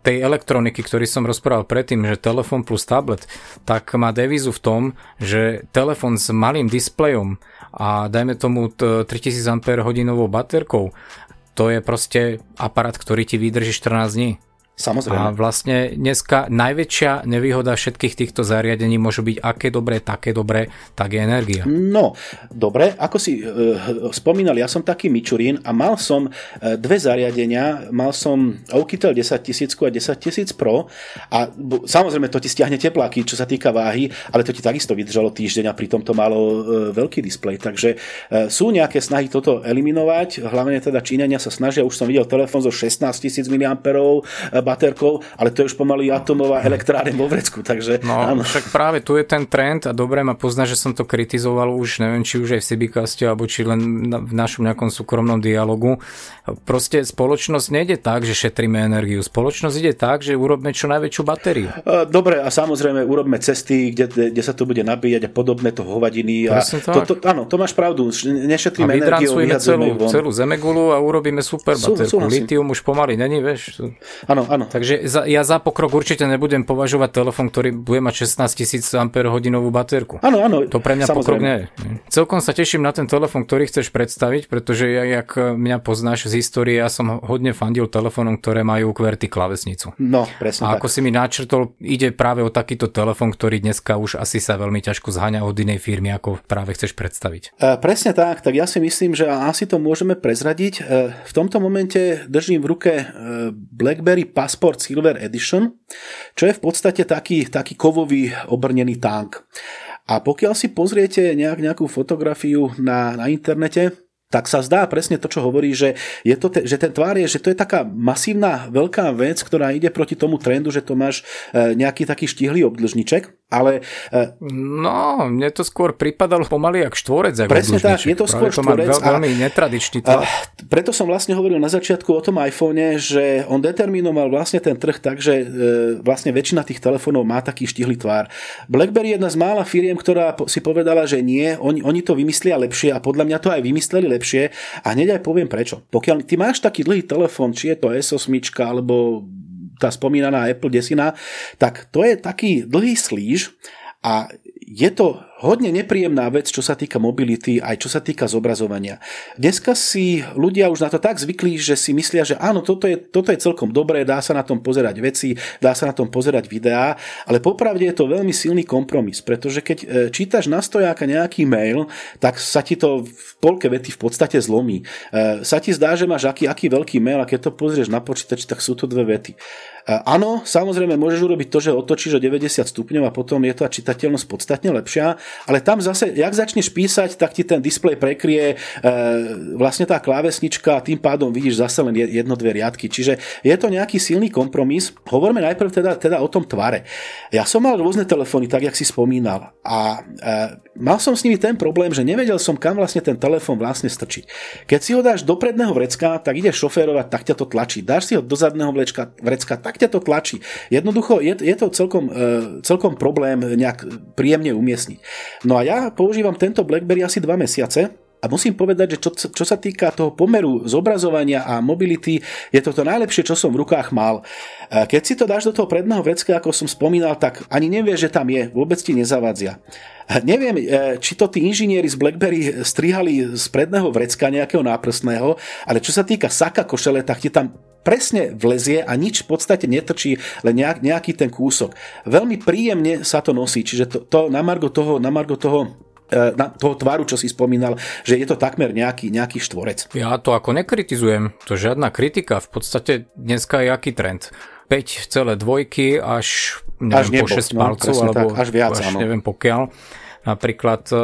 tej elektroniky, ktorý som rozprával predtým, že telefón plus tablet, tak má devízu v tom, že telefón s malým displejom a dajme tomu 3000 Ah baterkou, to je proste aparát, ktorý ti vydrží 14 dní. Samozrejme. A vlastne dneska najväčšia nevýhoda všetkých týchto zariadení môžu byť aké dobré, také dobré, tak je energia. No, dobre, ako si e, spomínal, ja som taký Mičurín a mal som e, dve zariadenia, mal som Oukitel 10 000 a 10 000 Pro a bo, samozrejme to ti stiahne tepláky, čo sa týka váhy, ale to ti takisto vydržalo týždeň a pritom to malo e, veľký displej, takže e, sú nejaké snahy toto eliminovať, hlavne teda Číňania sa snažia, už som videl telefón zo 16 000 mAh baterkou, ale to je už pomaly atomová elektrárne vo vrecku, takže No, áno. však práve tu je ten trend a dobre ma pozná, že som to kritizoval už, neviem, či už aj v Sibikaste, alebo či len v našom nejakom súkromnom dialogu. Proste spoločnosť nejde tak, že šetríme energiu. Spoločnosť ide tak, že urobme čo najväčšiu batériu. Dobre, a samozrejme urobme cesty, kde, kde sa to bude nabíjať a podobné to hovadiny. A to, to, áno, to máš pravdu, nešetríme energiu. A celú, celú zemegulu a urobíme super baterku. Litium už pomaly není, vieš. Áno, áno, Áno. Takže za, ja za pokrok určite nebudem považovať telefón, ktorý bude mať 16 tisíc Ah baterku. Áno, áno. To pre mňa samozrejme. pokrok nie je. Celkom sa teším na ten telefón, ktorý chceš predstaviť, pretože ja, jak mňa poznáš z histórie, ja som hodne fandil telefónom, ktoré majú QWERTY klavesnicu. No, presne A tak. ako si mi načrtol, ide práve o takýto telefón, ktorý dneska už asi sa veľmi ťažko zháňa od inej firmy, ako práve chceš predstaviť. E, presne tak, tak ja si myslím, že asi to môžeme prezradiť. E, v tomto momente držím v ruke e, BlackBerry Passport Silver Edition, čo je v podstate taký, taký kovový obrnený tank. A pokiaľ si pozriete nejak, nejakú fotografiu na, na internete, tak sa zdá presne to, čo hovorí, že, je to te, že ten tvár je, že to je taká masívna veľká vec, ktorá ide proti tomu trendu, že to máš e, nejaký taký štihlý obdlžniček. Ale... No, mne to skôr pripadalo pomaly jak štvorec. Jak presne tak, je to skôr štvorec. Veľ, veľmi netradičný tvar. Preto som vlastne hovoril na začiatku o tom iPhone, že on determinoval vlastne ten trh tak, že vlastne väčšina tých telefónov má taký štihlý tvár. BlackBerry je jedna z mála firiem, ktorá si povedala, že nie, oni, oni to vymyslia lepšie a podľa mňa to aj vymysleli lepšie a hneď aj poviem prečo. Pokiaľ ty máš taký dlhý telefón, či je to S8 alebo tá spomínaná Apple desina, tak to je taký dlhý slíž a je to hodne nepríjemná vec, čo sa týka mobility, aj čo sa týka zobrazovania. Dneska si ľudia už na to tak zvykli, že si myslia, že áno, toto je, toto je celkom dobré, dá sa na tom pozerať veci, dá sa na tom pozerať videá, ale popravde je to veľmi silný kompromis, pretože keď e, čítaš na stojáka nejaký mail, tak sa ti to v polke vety v podstate zlomí. E, sa ti zdá, že máš aký, aký veľký mail a keď to pozrieš na počítač, tak sú to dve vety. Áno, samozrejme môžeš urobiť to, že otočíš o 90 stupňov a potom je tá čitateľnosť podstatne lepšia, ale tam zase, jak začneš písať, tak ti ten displej prekrie e, vlastne tá klávesnička a tým pádom vidíš zase len jedno, dve riadky. Čiže je to nejaký silný kompromis. Hovorme najprv teda, teda o tom tvare. Ja som mal rôzne telefóny, tak jak si spomínal. A e, mal som s nimi ten problém, že nevedel som, kam vlastne ten telefón vlastne strčiť. Keď si ho dáš do predného vrecka, tak ide šoférovať, tak ťa to tlačí. Dáš si ho do zadného vrecka, vrecka tak ťa to tlačí. Jednoducho je, je to celkom, e, celkom problém nejak príjemne umiestniť. No a ja používam tento BlackBerry asi dva mesiace a musím povedať, že čo, čo sa týka toho pomeru zobrazovania a mobility, je to to najlepšie, čo som v rukách mal. E, keď si to dáš do toho predného vrecka, ako som spomínal, tak ani nevieš, že tam je, vôbec ti nezavadzia. Neviem, e, či to tí inžinieri z BlackBerry strihali z predného vrecka nejakého náprstného, ale čo sa týka saka košele, tak ti tam presne vlezie a nič v podstate netrčí, len nejak, nejaký ten kúsok. Veľmi príjemne sa to nosí, čiže to, to na margo toho, na margo toho e, na toho tvaru, čo si spomínal, že je to takmer nejaký, nejaký štvorec. Ja to ako nekritizujem, to žiadna kritika, v podstate dneska je aký trend. 5,2 až, neviem, až nebo, po 6 no, palcov, alebo tak, až viac, až áno. neviem pokiaľ. Napríklad e,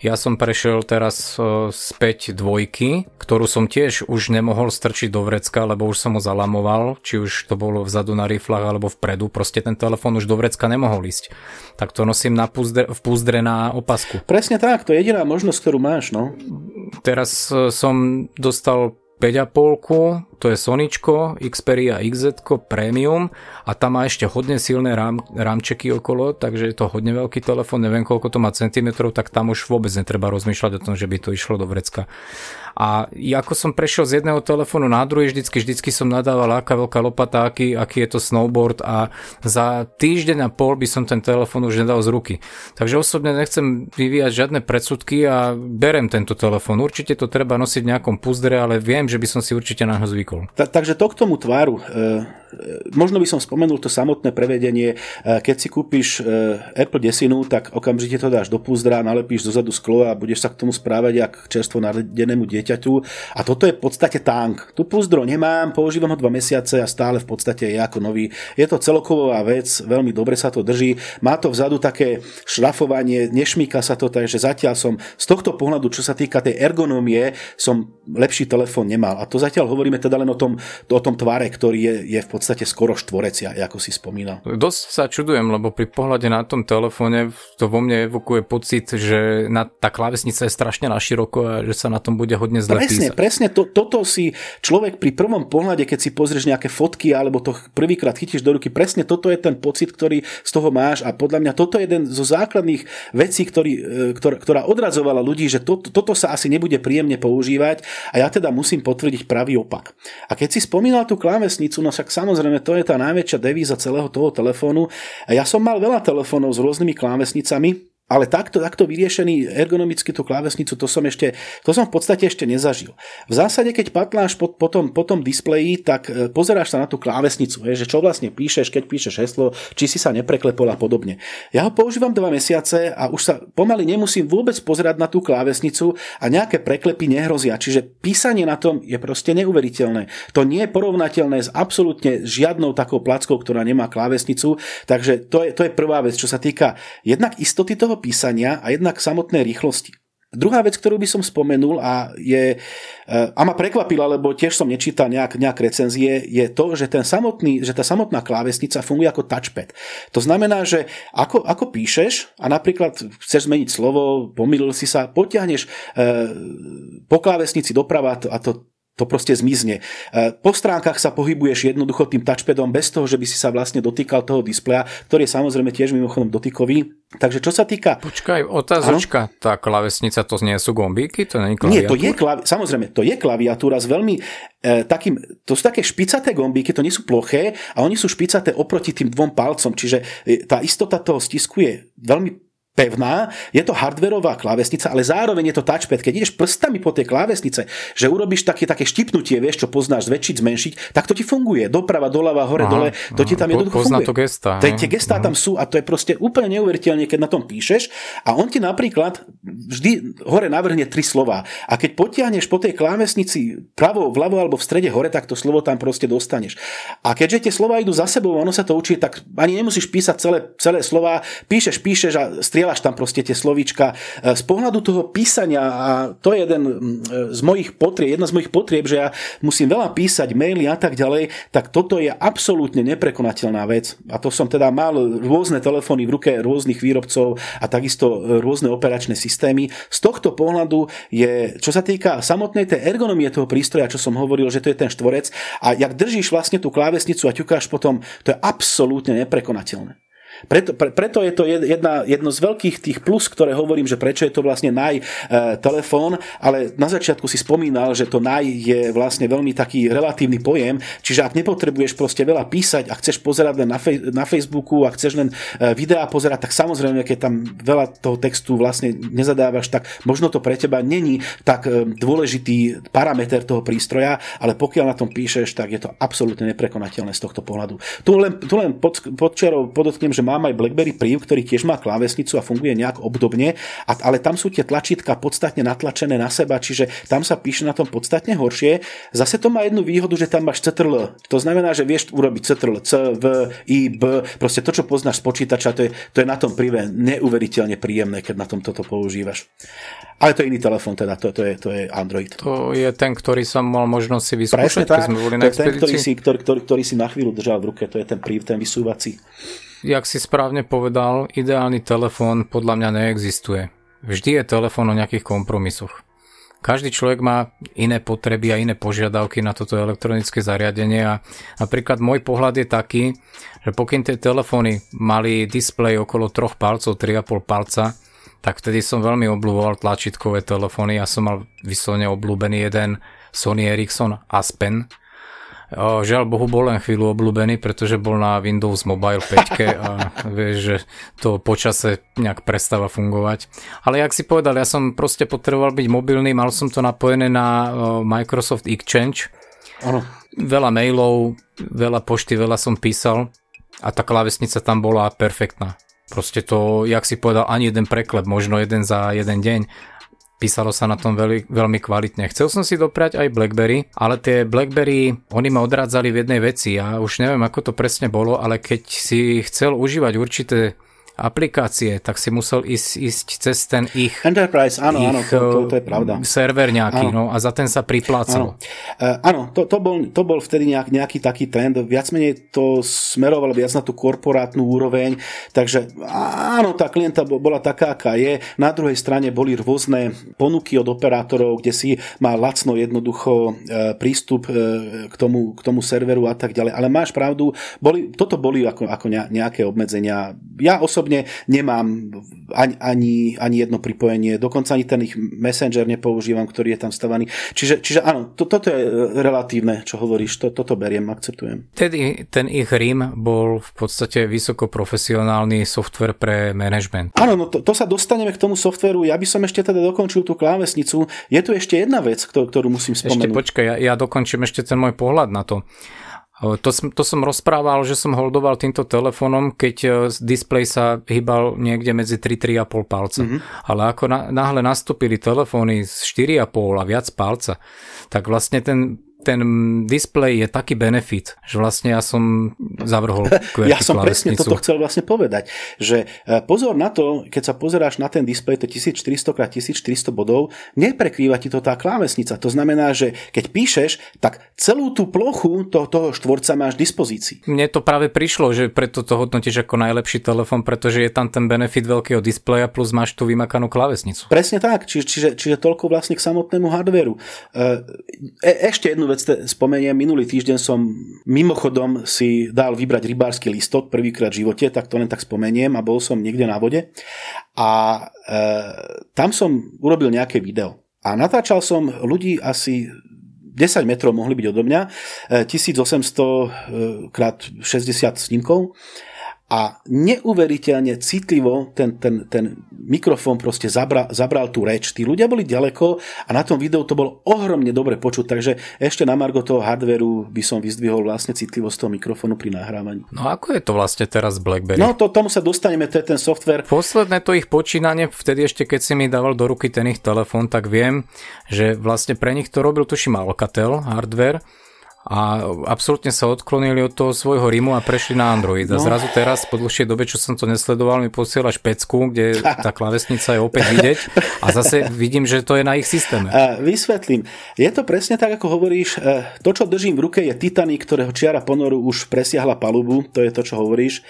ja som prešiel teraz e, späť dvojky, ktorú som tiež už nemohol strčiť do vrecka, lebo už som ho zalamoval, či už to bolo vzadu na riflách alebo vpredu, proste ten telefón už do vrecka nemohol ísť. Tak to nosím na púzdre, v púzdre na opasku. Presne tak, to je jediná možnosť, ktorú máš, no. Teraz e, som dostal 5,5, to je Soničko, Xperia XZ Premium a tam má ešte hodne silné rám, rámčeky okolo, takže je to hodne veľký telefón, neviem koľko to má centimetrov, tak tam už vôbec netreba rozmýšľať o tom, že by to išlo do vrecka. A ako som prešiel z jedného telefónu na druhý, vždycky, vždycky som nadával, aká veľká lopata, aký, aký je to snowboard a za týždeň a pol by som ten telefón už nedal z ruky. Takže osobne nechcem vyvíjať žiadne predsudky a berem tento telefón. Určite to treba nosiť v nejakom puzdre, ale viem, že by som si určite na ho zvykol. Ta, takže to k tomu tváru. E, možno by som spomenul to samotné prevedenie. E, keď si kúpiš e, Apple desinu, tak okamžite to dáš do púzdra, nalepíš dozadu sklo a budeš sa k tomu správať jak čerstvo narodenému dieťaťu. A toto je v podstate tank. Tu púzdro nemám, používam ho dva mesiace a stále v podstate je ako nový. Je to celoková vec, veľmi dobre sa to drží. Má to vzadu také šrafovanie, nešmíka sa to, takže zatiaľ som z tohto pohľadu, čo sa týka tej ergonómie, som lepší telefón nemal. A to zatiaľ hovoríme teda len o tom, o tom tvare, ktorý je, je v podstate podstate skoro štvorec, ako si spomínal. Dosť sa čudujem, lebo pri pohľade na tom telefóne to vo mne evokuje pocit, že na, tá klávesnica je strašne na široko a že sa na tom bude hodne zle Presne, písať. presne to, toto si človek pri prvom pohľade, keď si pozrieš nejaké fotky alebo to prvýkrát chytíš do ruky, presne toto je ten pocit, ktorý z toho máš a podľa mňa toto je jeden zo základných vecí, ktorý, e, ktorá, ktorá odradzovala ľudí, že to, toto sa asi nebude príjemne používať a ja teda musím potvrdiť pravý opak. A keď si spomínal tú klávesnicu, no však samozrejme samozrejme to je tá najväčšia devíza celého toho telefónu. Ja som mal veľa telefónov s rôznymi klávesnicami, ale takto, takto vyriešený ergonomicky tú klávesnicu, to som ešte, to som v podstate ešte nezažil. V zásade, keď patláš po, po, tom, po tom displeji, tak e, pozeráš sa na tú klávesnicu, je, že čo vlastne píšeš, keď píšeš heslo, či si sa nepreklepol a podobne. Ja ho používam dva mesiace a už sa pomaly nemusím vôbec pozerať na tú klávesnicu a nejaké preklepy nehrozia. Čiže písanie na tom je proste neuveriteľné. To nie je porovnateľné s absolútne žiadnou takou plackou, ktorá nemá klávesnicu, takže to je, to je prvá vec, čo sa týka jednak istoty toho písania a jednak samotnej rýchlosti. Druhá vec, ktorú by som spomenul a je, a ma prekvapila, lebo tiež som nečítal nejak, nejak recenzie, je to, že, ten samotný, že tá samotná klávesnica funguje ako touchpad. To znamená, že ako, ako píšeš a napríklad chceš zmeniť slovo, pomýlil si sa, potiahneš e, po klávesnici doprava a to to proste zmizne. E, po stránkach sa pohybuješ jednoducho tým touchpadom bez toho, že by si sa vlastne dotýkal toho displeja, ktorý je samozrejme tiež mimochodom dotykový. Takže čo sa týka... Počkaj, otázočka, ano? tá klavesnica, to nie sú gombíky? To nie je Nie, to je klavi- samozrejme, to je klaviatúra s veľmi e, takým, to sú také špicaté gombíky, to nie sú ploché a oni sú špicaté oproti tým dvom palcom, čiže e, tá istota toho stisku je veľmi pevná, je to hardverová klávesnica, ale zároveň je to touchpad. Keď ideš prstami po tej klávesnice, že urobíš také, také štipnutie, vieš, čo poznáš, zväčšiť, zmenšiť, tak to ti funguje. Doprava, doľava, hore, aha, dole, to ti tam jednoducho Pozná funguje. to gesta. Tie gestá tam sú a to je proste úplne neuveriteľne, keď na tom píšeš a on ti napríklad vždy hore navrhne tri slova. A keď potiahneš po tej klávesnici pravo, vľavo alebo v strede hore, tak to slovo tam proste dostaneš. A keďže tie slova idú za sebou, ono sa to učí, tak ani nemusíš písať celé, celé slova, píšeš, píšeš a strieľaš tam proste tie slovíčka. E, z pohľadu toho písania, a to je jeden z mojich potrieb, jedna z mojich potrieb, že ja musím veľa písať maily a tak ďalej, tak toto je absolútne neprekonateľná vec. A to som teda mal rôzne telefóny v ruke rôznych výrobcov a takisto rôzne operačné systémy. Z tohto pohľadu je, čo sa týka samotnej tej ergonomie toho prístroja, čo som hovoril, že to je ten štvorec a jak držíš vlastne tú klávesnicu a ťukáš potom, to je absolútne neprekonateľné. Preto, pre, preto je to jedna, jedno z veľkých tých plus, ktoré hovorím, že prečo je to vlastne naj e, telefón, ale na začiatku si spomínal, že to naj je vlastne veľmi taký relatívny pojem, čiže ak nepotrebuješ proste veľa písať a chceš pozerať len na, fej, na Facebooku a chceš len e, videá pozerať, tak samozrejme, keď tam veľa toho textu vlastne nezadávaš, tak možno to pre teba není tak e, dôležitý parameter toho prístroja, ale pokiaľ na tom píšeš, tak je to absolútne neprekonateľné z tohto pohľadu. Tu len, tu len pod, podčiarov podotknem, že mám aj BlackBerry Priv, ktorý tiež má klávesnicu a funguje nejak obdobne, a, ale tam sú tie tlačítka podstatne natlačené na seba, čiže tam sa píše na tom podstatne horšie. Zase to má jednu výhodu, že tam máš CTRL. To znamená, že vieš urobiť CTRL, C, V, I, B, proste to, čo poznáš z počítača, to je, to je na tom Prive neuveriteľne príjemné, keď na tom toto používaš. Ale to je iný telefón, teda to, to, je, to je Android. To je ten, ktorý som mal možnosť si vyskúšať, keď sme boli to je ten, ktorý si, ktorý, ktorý, ktorý si na chvíľu držal v ruke, to je ten prív, ten vysúvací jak si správne povedal, ideálny telefón podľa mňa neexistuje. Vždy je telefón o nejakých kompromisoch. Každý človek má iné potreby a iné požiadavky na toto elektronické zariadenie a napríklad môj pohľad je taký, že pokým tie telefóny mali displej okolo troch palcov, 3,5 palca, tak vtedy som veľmi obľúboval tlačítkové telefóny. Ja som mal vyslovene obľúbený jeden Sony Ericsson Aspen, Žiaľ Bohu bol len chvíľu obľúbený, pretože bol na Windows Mobile 5 a [laughs] vieš, že to počase nejak prestáva fungovať. Ale jak si povedal, ja som proste potreboval byť mobilný, mal som to napojené na Microsoft Exchange. Ano. Veľa mailov, veľa pošty, veľa som písal a tá klávesnica tam bola perfektná. Proste to, jak si povedal, ani jeden preklep, možno jeden za jeden deň písalo sa na tom veľmi, veľmi kvalitne. Chcel som si dopriať aj BlackBerry, ale tie BlackBerry, oni ma odrádzali v jednej veci. Ja už neviem, ako to presne bolo, ale keď si chcel užívať určité aplikácie, tak si musel ísť, ísť cez ten ich... Enterprise, áno, ich, áno, to, to, to je pravda. Server nejaký, áno. no a za ten sa priplácal. Áno, uh, áno to, to, bol, to bol vtedy nejak, nejaký taký trend, viac menej to smerovalo viac na tú korporátnu úroveň, takže áno, tá klienta bola taká, aká je. Na druhej strane boli rôzne ponuky od operátorov, kde si mal lacno jednoducho uh, prístup uh, k, tomu, k tomu serveru a tak ďalej. Ale máš pravdu, boli, toto boli ako, ako nejaké obmedzenia. Ja osobne osobne nemám ani, ani, ani jedno pripojenie, dokonca ani ten ich messenger nepoužívam, ktorý je tam stavaný. Čiže, čiže áno, to, toto je relatívne, čo hovoríš, to, toto beriem, akceptujem. Tedy ten ich RIM bol v podstate vysokoprofesionálny software pre management. Áno, no to, to sa dostaneme k tomu softveru. Ja by som ešte teda dokončil tú klávesnicu. Je tu ešte jedna vec, ktorú musím spomenúť. Ešte počkaj, ja, ja dokončím ešte ten môj pohľad na to. To som, to som rozprával, že som holdoval týmto telefónom, keď e, displej sa hýbal niekde medzi 3-3,5 palca. Mm-hmm. Ale ako na, náhle nastúpili telefóny z 4,5 a viac palca, tak vlastne ten ten display je taký benefit, že vlastne ja som zavrhol QWERTY [laughs] Ja som presne toto chcel vlastne povedať, že e, pozor na to, keď sa pozeráš na ten displej, to 1400 x 1400 bodov, neprekrýva ti to tá klávesnica. To znamená, že keď píšeš, tak celú tú plochu toho, toho štvorca máš v dispozícii. Mne to práve prišlo, že preto to hodnotíš ako najlepší telefón, pretože je tam ten benefit veľkého displeja plus máš tú vymakanú klávesnicu. Presne tak, čiže, čiže, čiže toľko vlastne k samotnému hardveru. E, e ešte jednu vec spomeniem, minulý týždeň som mimochodom si dal vybrať rybársky listok prvýkrát v živote, tak to len tak spomeniem a bol som niekde na vode a e, tam som urobil nejaké video. A natáčal som ľudí asi 10 metrov mohli byť odo mňa, 1800 e, krát 60 snímkov a neuveriteľne citlivo ten, ten, ten mikrofón proste zabra, zabral tú reč. Tí ľudia boli ďaleko a na tom videu to bolo ohromne dobre počuť, takže ešte na margo toho hardveru by som vyzdvihol vlastne citlivosť toho mikrofónu pri nahrávaní. No ako je to vlastne teraz BlackBerry? No to, tomu sa dostaneme, to je ten software. Posledné to ich počínanie, vtedy ešte keď si mi dával do ruky ten ich telefón, tak viem, že vlastne pre nich to robil tuším Alcatel hardware, a absolútne sa odklonili od toho svojho Rimu a prešli na Android. A no. zrazu teraz, po dlhšej dobe, čo som to nesledoval, mi posiela špecku, kde [laughs] tá klavesnica je opäť vidieť a zase vidím, že to je na ich systéme. A vysvetlím. Je to presne tak, ako hovoríš. E, to, čo držím v ruke, je Titanic, ktorého čiara ponoru už presiahla palubu. To je to, čo hovoríš.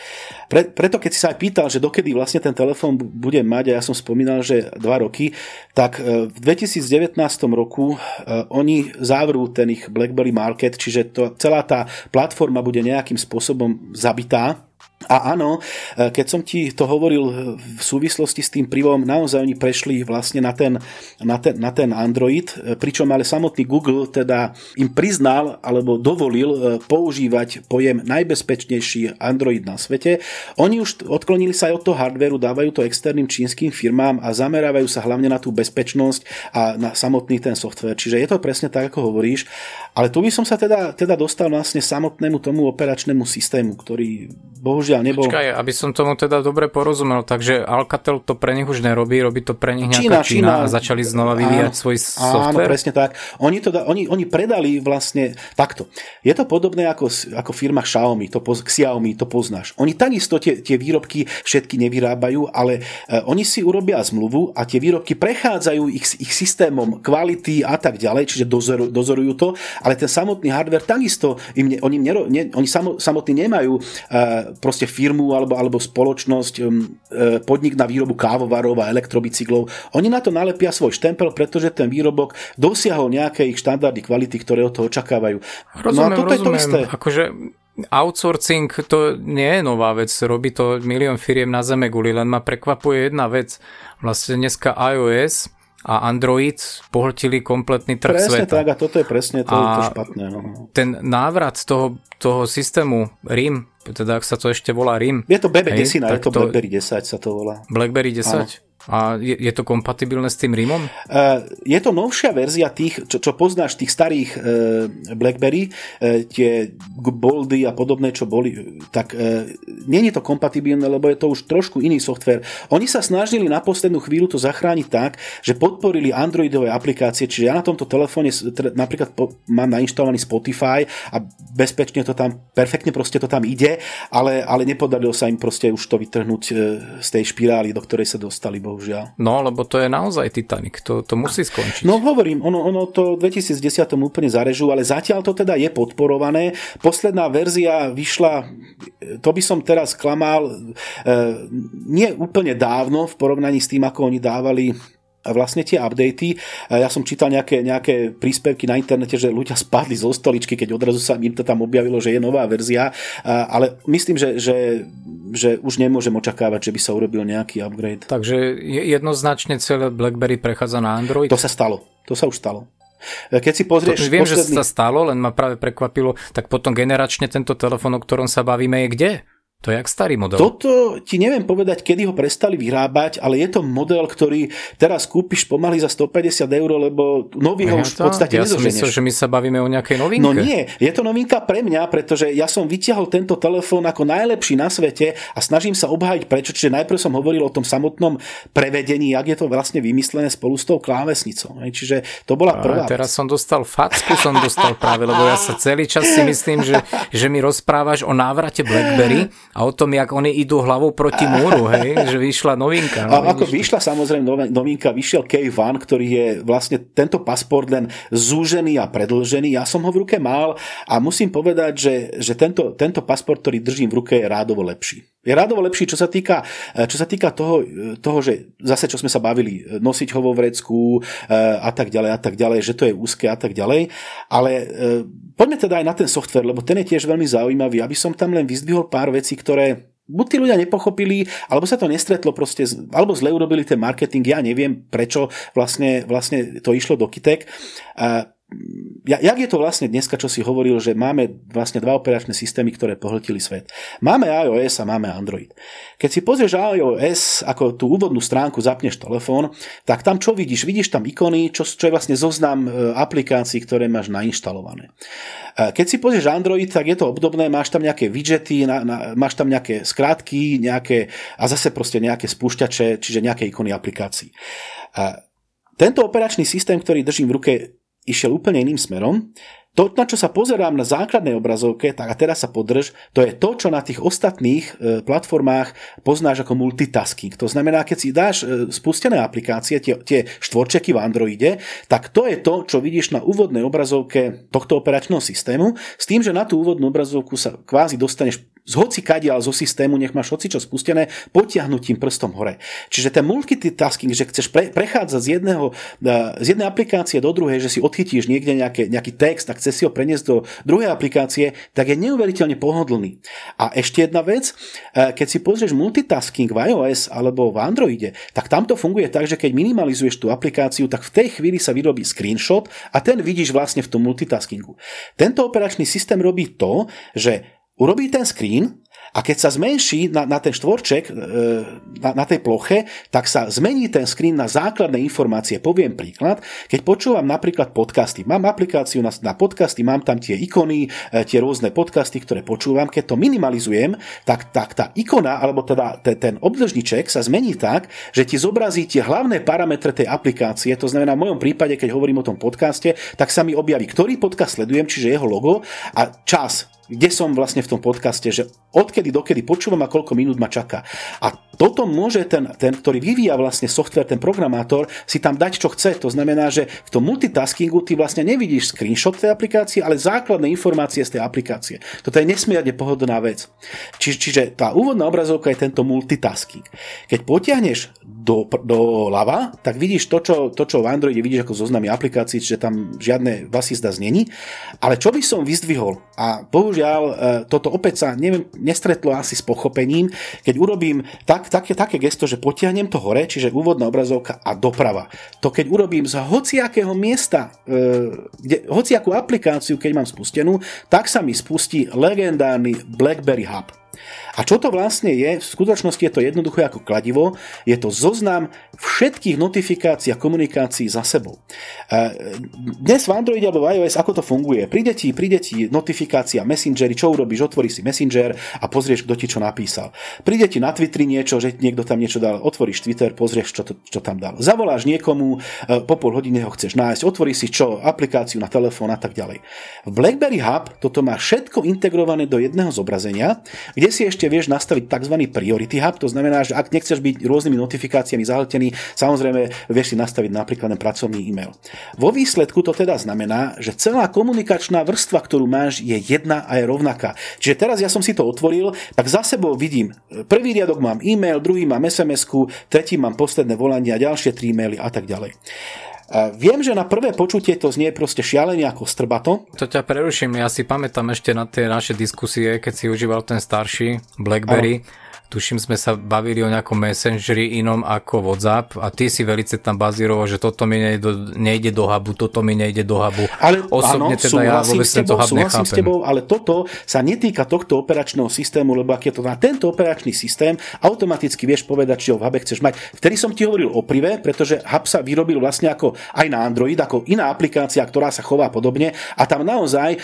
Pre, preto, keď si sa aj pýtal, že dokedy vlastne ten telefón bude mať, a ja som spomínal, že dva roky, tak e, v 2019 roku e, oni závrú ten ich BlackBerry Market, čiže to, celá tá platforma bude nejakým spôsobom zabitá a áno, e, keď som ti to hovoril v súvislosti s tým privom, naozaj oni prešli vlastne na ten, na ten, na ten Android, e, pričom ale samotný Google teda im priznal alebo dovolil e, používať pojem najbezpečnejší Android na svete. Oni už odklonili sa aj od toho hardveru, dávajú to externým čínskym firmám a zamerávajú sa hlavne na tú bezpečnosť a na samotný ten software. Čiže je to presne tak, ako hovoríš. Ale tu by som sa teda, teda dostal vlastne samotnému tomu operačnému systému, ktorý bohužiaľ bohužiaľ nebol. Počkaj, aby som tomu teda dobre porozumel, takže Alcatel to pre nich už nerobí, robí to pre nich nejaká Čína, Čína, Čína a začali znova vyvíjať áno, svoj software? Áno, presne tak. Oni, to, oni, oni predali vlastne takto. Je to podobné ako, ako firma Xiaomi, to, poz, Xiaomi, to poznáš. Oni takisto tie, tie výrobky všetky nevyrábajú, ale uh, oni si urobia zmluvu a tie výrobky prechádzajú ich, ich systémom kvality a tak ďalej, čiže dozoru, dozorujú to, ale ten samotný hardware takisto im ne, oni, nero, ne, oni samotní nemajú uh, proste proste firmu alebo, alebo spoločnosť, um, e, podnik na výrobu kávovarov a elektrobicyklov, oni na to nalepia svoj štempel, pretože ten výrobok dosiahol nejaké ich štandardy kvality, ktoré od toho očakávajú. Rozumiem, no a toto rozumiem. je to isté. Akože outsourcing to nie je nová vec, robí to milión firiem na zeme guli, len ma prekvapuje jedna vec. Vlastne dneska iOS a Android pohltili kompletný trh presne sveta. tak a toto je presne to, to špatné. No. Ten návrat toho, toho systému RIM, teda ak sa to ešte volá RIM. Je to BB10, je to, to BlackBerry 10 sa to volá. BlackBerry 10? Áno. A je, je to kompatibilné s tým RIMom? Uh, je to novšia verzia tých, čo, čo poznáš, tých starých uh, BlackBerry, uh, tie Boldy a podobné, čo boli, tak uh, nie je to kompatibilné, lebo je to už trošku iný software. Oni sa snažili na poslednú chvíľu to zachrániť tak, že podporili Androidové aplikácie, čiže ja na tomto telefóne napríklad po, mám nainštalovaný Spotify a bezpečne to tam, perfektne proste to tam ide, ale, ale nepodarilo sa im proste už to vytrhnúť uh, z tej špirály, do ktorej sa dostali bohužiaľ. No, lebo to je naozaj Titanic, to, to musí skončiť. No hovorím, ono, ono to v 2010 úplne zarežú, ale zatiaľ to teda je podporované. Posledná verzia vyšla, to by som teraz klamal, e, nie úplne dávno v porovnaní s tým, ako oni dávali vlastne tie updaty. Ja som čítal nejaké, nejaké príspevky na internete, že ľudia spadli zo stoličky, keď odrazu sa im to tam objavilo, že je nová verzia, ale myslím, že, že, že už nemôžem očakávať, že by sa urobil nejaký upgrade. Takže jednoznačne celé BlackBerry prechádza na Android? To sa stalo. To sa už stalo. Keď si pozrieš... To, viem, posledný... že sa stalo, len ma práve prekvapilo, tak potom generačne tento telefón, o ktorom sa bavíme, je kde? To je jak starý model. Toto ti neviem povedať, kedy ho prestali vyrábať, ale je to model, ktorý teraz kúpiš pomaly za 150 eur, lebo nový ho už v podstate ja som myslel, že my sa bavíme o nejakej novinke. No nie, je to novinka pre mňa, pretože ja som vyťahol tento telefón ako najlepší na svete a snažím sa obhájiť prečo, čiže najprv som hovoril o tom samotnom prevedení, jak je to vlastne vymyslené spolu s tou klávesnicou. Čiže to bola prvá. A teraz vec. som dostal facku, som dostal práve, lebo ja sa celý čas si myslím, že, že mi rozprávaš o návrate BlackBerry a o tom, jak oni idú hlavou proti múru, [laughs] hej, že vyšla novinka. No, a ako vyšla samozrejme novinka, vyšiel K1, ktorý je vlastne tento pasport len zúžený a predlžený. Ja som ho v ruke mal a musím povedať, že, že tento, tento pasport, ktorý držím v ruke, je rádovo lepší. Je rádovo lepší, čo sa týka, čo sa týka toho, toho, že zase, čo sme sa bavili, nosiť ho vo vrecku a tak ďalej a tak ďalej, že to je úzke a tak ďalej. Ale e, poďme teda aj na ten software, lebo ten je tiež veľmi zaujímavý. Aby som tam len vyzdvihol pár vecí, ktoré buď tí ľudia nepochopili, alebo sa to nestretlo proste, alebo zle urobili ten marketing, ja neviem prečo vlastne, vlastne to išlo do kitek jak je to vlastne dneska, čo si hovoril, že máme vlastne dva operačné systémy, ktoré pohltili svet. Máme iOS a máme Android. Keď si pozrieš iOS, ako tú úvodnú stránku zapneš telefón, tak tam čo vidíš? Vidíš tam ikony, čo, čo je vlastne zoznam e, aplikácií, ktoré máš nainštalované. E, keď si pozrieš Android, tak je to obdobné, máš tam nejaké widgety, na, na, máš tam nejaké skrátky, nejaké, a zase proste nejaké spúšťače, čiže nejaké ikony aplikácií. E, tento operačný systém, ktorý držím v ruke, išiel úplne iným smerom. To, na čo sa pozerám na základnej obrazovke, tak a teraz sa podrž, to je to, čo na tých ostatných e, platformách poznáš ako multitasking. To znamená, keď si dáš e, spustené aplikácie, tie, tie štvorčeky v Androide, tak to je to, čo vidíš na úvodnej obrazovke tohto operačného systému, s tým, že na tú úvodnú obrazovku sa kvázi dostaneš z hoci kadiaľ zo systému, nech máš hoci čo spustené, potiahnutím prstom hore. Čiže ten multitasking, že chceš pre, prechádzať z, jedného, e, z jednej aplikácie do druhej, že si odchytíš niekde nejaké, nejaký text a chceš si ho preniesť do druhej aplikácie, tak je neuveriteľne pohodlný. A ešte jedna vec, e, keď si pozrieš multitasking v iOS alebo v Androide, tak tam to funguje tak, že keď minimalizuješ tú aplikáciu, tak v tej chvíli sa vyrobí screenshot a ten vidíš vlastne v tom multitaskingu. Tento operačný systém robí to, že urobí ten screen a keď sa zmenší na, na ten štvorček, e, na, na tej ploche, tak sa zmení ten screen na základné informácie. Poviem príklad, keď počúvam napríklad podcasty, mám aplikáciu na, na podcasty, mám tam tie ikony, e, tie rôzne podcasty, ktoré počúvam, keď to minimalizujem, tak, tak tá ikona, alebo teda ten, ten obdržniček sa zmení tak, že ti zobrazí tie hlavné parametre tej aplikácie. To znamená, v mojom prípade, keď hovorím o tom podcaste, tak sa mi objaví, ktorý podcast sledujem, čiže jeho logo a čas kde som vlastne v tom podcaste, že odkedy dokedy počúvam a koľko minút ma čaká. A toto môže ten, ten, ktorý vyvíja vlastne software, ten programátor, si tam dať, čo chce. To znamená, že v tom multitaskingu ty vlastne nevidíš screenshot tej aplikácie, ale základné informácie z tej aplikácie. Toto je nesmierne pohodlná vec. Či, čiže tá úvodná obrazovka je tento multitasking. Keď potiahneš do, do lava, tak vidíš to čo, to, čo v Androide vidíš ako zoznamy aplikácií, čiže tam žiadne vasizda znení. Ale čo by som vyzdvihol, a bohužiaľ e, toto opäť sa neviem, nestretlo asi s pochopením, keď urobím tak, také, také gesto, že potiahnem to hore, čiže úvodná obrazovka a doprava. To keď urobím z hociakého miesta, e, kde, hociakú aplikáciu, keď mám spustenú, tak sa mi spustí legendárny BlackBerry Hub. A čo to vlastne je? V skutočnosti je to jednoduché ako kladivo. Je to zoznam všetkých notifikácií a komunikácií za sebou. E, dnes v Androide alebo v iOS ako to funguje? Príde ti, príde ti notifikácia Messengery, čo urobíš? Otvoríš si Messenger a pozrieš, kto ti čo napísal. Príde ti na Twitteri niečo, že niekto tam niečo dal, otvoríš Twitter, pozrieš, čo, to, čo tam dal. Zavoláš niekomu, e, po pol hodine ho chceš nájsť, otvoríš si čo, aplikáciu na telefón a tak ďalej. V BlackBerry Hub toto má všetko integrované do jedného zobrazenia, kde si ešte vieš nastaviť tzv. priority hub, to znamená, že ak nechceš byť rôznymi notifikáciami zahltený, samozrejme vieš si nastaviť napríklad na pracovný e-mail. Vo výsledku to teda znamená, že celá komunikačná vrstva, ktorú máš, je jedna a je rovnaká. Čiže teraz ja som si to otvoril, tak za sebou vidím, prvý riadok mám e-mail, druhý mám SMS-ku, tretí mám posledné volanie a ďalšie tri e-maily a tak ďalej. Viem, že na prvé počutie to znie proste šialene ako strbato. To ťa preruším, ja si pamätám ešte na tie naše diskusie, keď si užíval ten starší BlackBerry. Ano tuším sme sa bavili o nejakom messengeri inom ako WhatsApp a ty si velice tam bazíroval, že toto mi nejde nejde do hubu, toto mi nejde do hubu. Ale Osobne áno, teda ja vôbec tebou, to hub nechápem. s tebou, ale toto sa netýka tohto operačného systému, lebo ak je to na tento operačný systém, automaticky vieš povedať, či ho v hube chceš mať. Vtedy som ti hovoril o prive, pretože hub sa vyrobil vlastne ako aj na Android, ako iná aplikácia, ktorá sa chová podobne a tam naozaj e,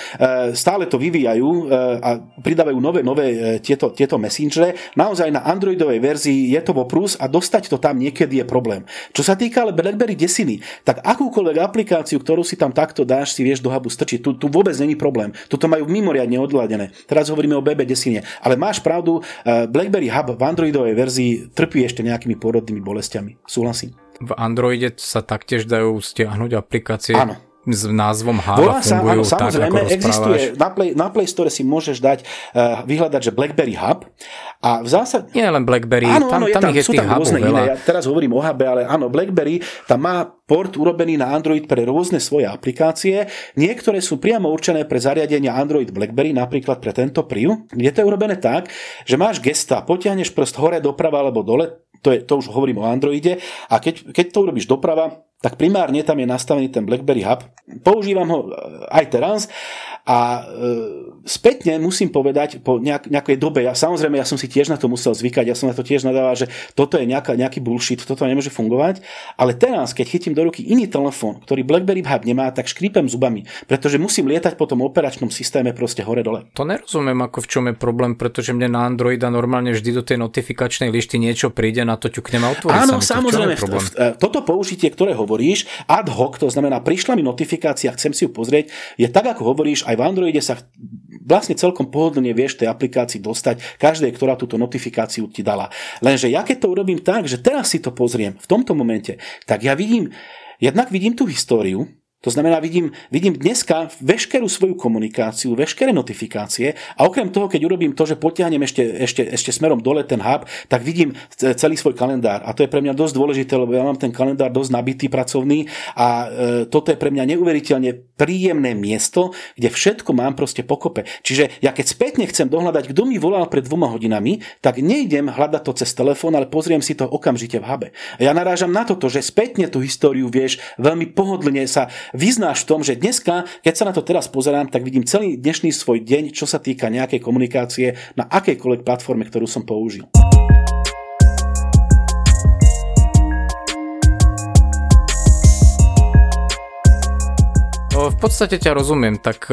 stále to vyvíjajú e, a pridávajú nové, nové e, tieto, tieto messengere. Naozaj na Androidovej verzii je to voprus a dostať to tam niekedy je problém. Čo sa týka ale BlackBerry desiny, tak akúkoľvek aplikáciu, ktorú si tam takto dáš, si vieš do hubu strčiť. Tu, tu vôbec není problém. Tuto majú mimoriadne odladené. Teraz hovoríme o BB desine. Ale máš pravdu, BlackBerry Hub v Androidovej verzii trpí ešte nejakými pôrodnými bolestiami. Súhlasím. V Androide sa taktiež dajú stiahnuť aplikácie. Áno s názvom Hala sa, fungujú áno, samozrejme, tak, existuje, na Play, na Play Store si môžeš dať, uh, vyhľadať, že BlackBerry Hub a v zásade... Nie len BlackBerry, áno, tam, áno, tam, tam je sú tam rôzne veľa. iné, ja teraz hovorím o Hube, ale áno, BlackBerry tam má port urobený na Android pre rôzne svoje aplikácie. Niektoré sú priamo určené pre zariadenia Android BlackBerry, napríklad pre tento Priu. Je to urobené tak, že máš gesta, potiahneš prst hore, doprava alebo dole, to, je, to už hovorím o Androide, a keď, keď to urobíš doprava, tak primárne tam je nastavený ten BlackBerry Hub. Používam ho e, aj teraz a e, spätne musím povedať, po nejak, nejakej dobe, ja samozrejme, ja som si tiež na to musel zvykať, ja som na to tiež nadával, že toto je nejaká, nejaký bullshit, toto nemôže fungovať, ale teraz, keď chytím do ruky iný telefón, ktorý BlackBerry Hub nemá, tak škrípem zubami, pretože musím lietať po tom operačnom systéme proste hore-dole. To nerozumiem, ako v čom je problém, pretože mne na Androida normálne vždy do tej notifikačnej lišty niečo príde, na to ťuknem a otvorí Áno, sa samozrejme, v, v, v, toto použitie, ktoré hovoríš, ad hoc, to znamená, prišla mi notifikácia, chcem si ju pozrieť, je tak, ako hovoríš, aj v Androide sa vlastne celkom pohodlne vieš tej aplikácii dostať, každej, ktorá túto notifikáciu ti dala. Lenže ja keď to urobím tak, že teraz si to pozriem v tomto momente, tak ja vidím, jednak vidím tú históriu, to znamená, vidím, vidím dneska veškerú svoju komunikáciu, veškeré notifikácie a okrem toho, keď urobím to, že potiahnem ešte, ešte, ešte smerom dole ten hub, tak vidím celý svoj kalendár. A to je pre mňa dosť dôležité, lebo ja mám ten kalendár dosť nabitý pracovný a e, toto je pre mňa neuveriteľne príjemné miesto, kde všetko mám proste pokope. Čiže ja keď spätne chcem dohľadať, kto mi volal pred dvoma hodinami, tak nejdem hľadať to cez telefón, ale pozriem si to okamžite v hube. Ja narážam na toto, že spätne tú históriu vieš veľmi pohodlne sa vyznáš v tom, že dneska, keď sa na to teraz pozerám, tak vidím celý dnešný svoj deň, čo sa týka nejakej komunikácie na akejkoľvek platforme, ktorú som použil. V podstate ťa rozumiem, tak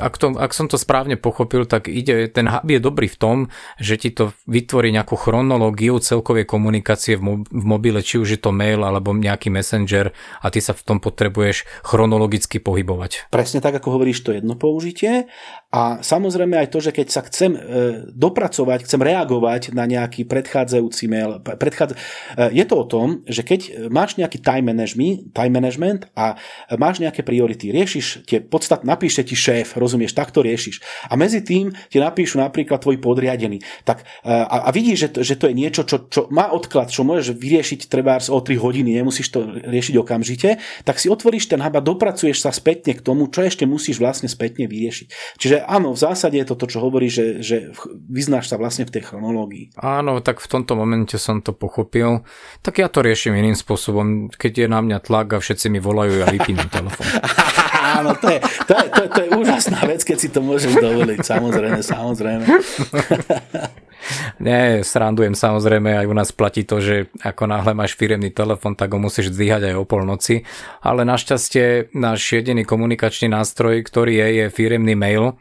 ak, to, ak som to správne pochopil, tak ide, ten hub je dobrý v tom, že ti to vytvorí nejakú chronológiu celkovej komunikácie v mobile, či už je to mail alebo nejaký messenger a ty sa v tom potrebuješ chronologicky pohybovať. Presne tak, ako hovoríš, to jedno použitie a samozrejme aj to, že keď sa chcem e, dopracovať, chcem reagovať na nejaký predchádzajúci mail, predchádza... E, je to o tom, že keď máš nejaký time management, time management a máš nejaké priority, riešiš tie podstat, napíše ti šéf, rozumieš, tak to riešiš. A medzi tým ti napíšu napríklad tvoj podriadený. Tak, e, a, a vidíš, že to, že to je niečo, čo, čo má odklad, čo môžeš vyriešiť treba o 3 hodiny, nemusíš to riešiť okamžite, tak si otvoríš ten hub a dopracuješ sa spätne k tomu, čo ešte musíš vlastne spätne vyriešiť. Čiže áno, v zásade je to to, čo hovorí, že, že vyznáš sa vlastne v tej chronológii. Áno, tak v tomto momente som to pochopil. Tak ja to riešim iným spôsobom. Keď je na mňa tlak a všetci mi volajú, ja vypínam telefón. [laughs] áno, to je, to, je, to, je, to je úžasná vec, keď si to môžeš dovoliť. Samozrejme, samozrejme. Nie, srandujem samozrejme, aj u nás platí to, že ako náhle máš firemný telefon, tak ho musíš zdvíhať aj o polnoci, ale našťastie náš jediný komunikačný nástroj, ktorý je, je firemný mail,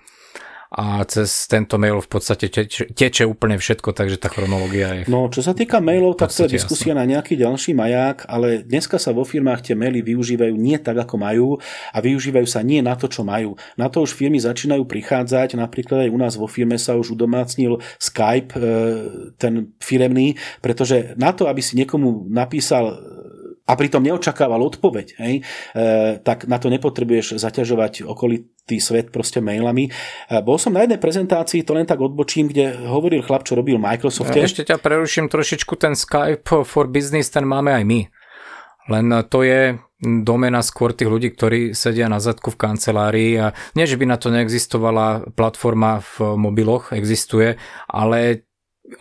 a cez tento mail v podstate teče, teče úplne všetko, takže tá chronológia je... No, čo sa týka mailov, tak to je diskusia jasný. na nejaký ďalší maják, ale dneska sa vo firmách tie maily využívajú nie tak, ako majú a využívajú sa nie na to, čo majú. Na to už firmy začínajú prichádzať, napríklad aj u nás vo firme sa už udomácnil Skype, e, ten firemný, pretože na to, aby si niekomu napísal a pritom neočakával odpoveď, hej, e, tak na to nepotrebuješ zaťažovať okolitý svet proste mailami. E, bol som na jednej prezentácii, to len tak odbočím, kde hovoril chlap, čo robil Microsoft. Ešte ťa preruším trošičku, ten Skype for Business, ten máme aj my. Len to je domena skôr tých ľudí, ktorí sedia na zadku v kancelárii a nie, že by na to neexistovala platforma v mobiloch, existuje, ale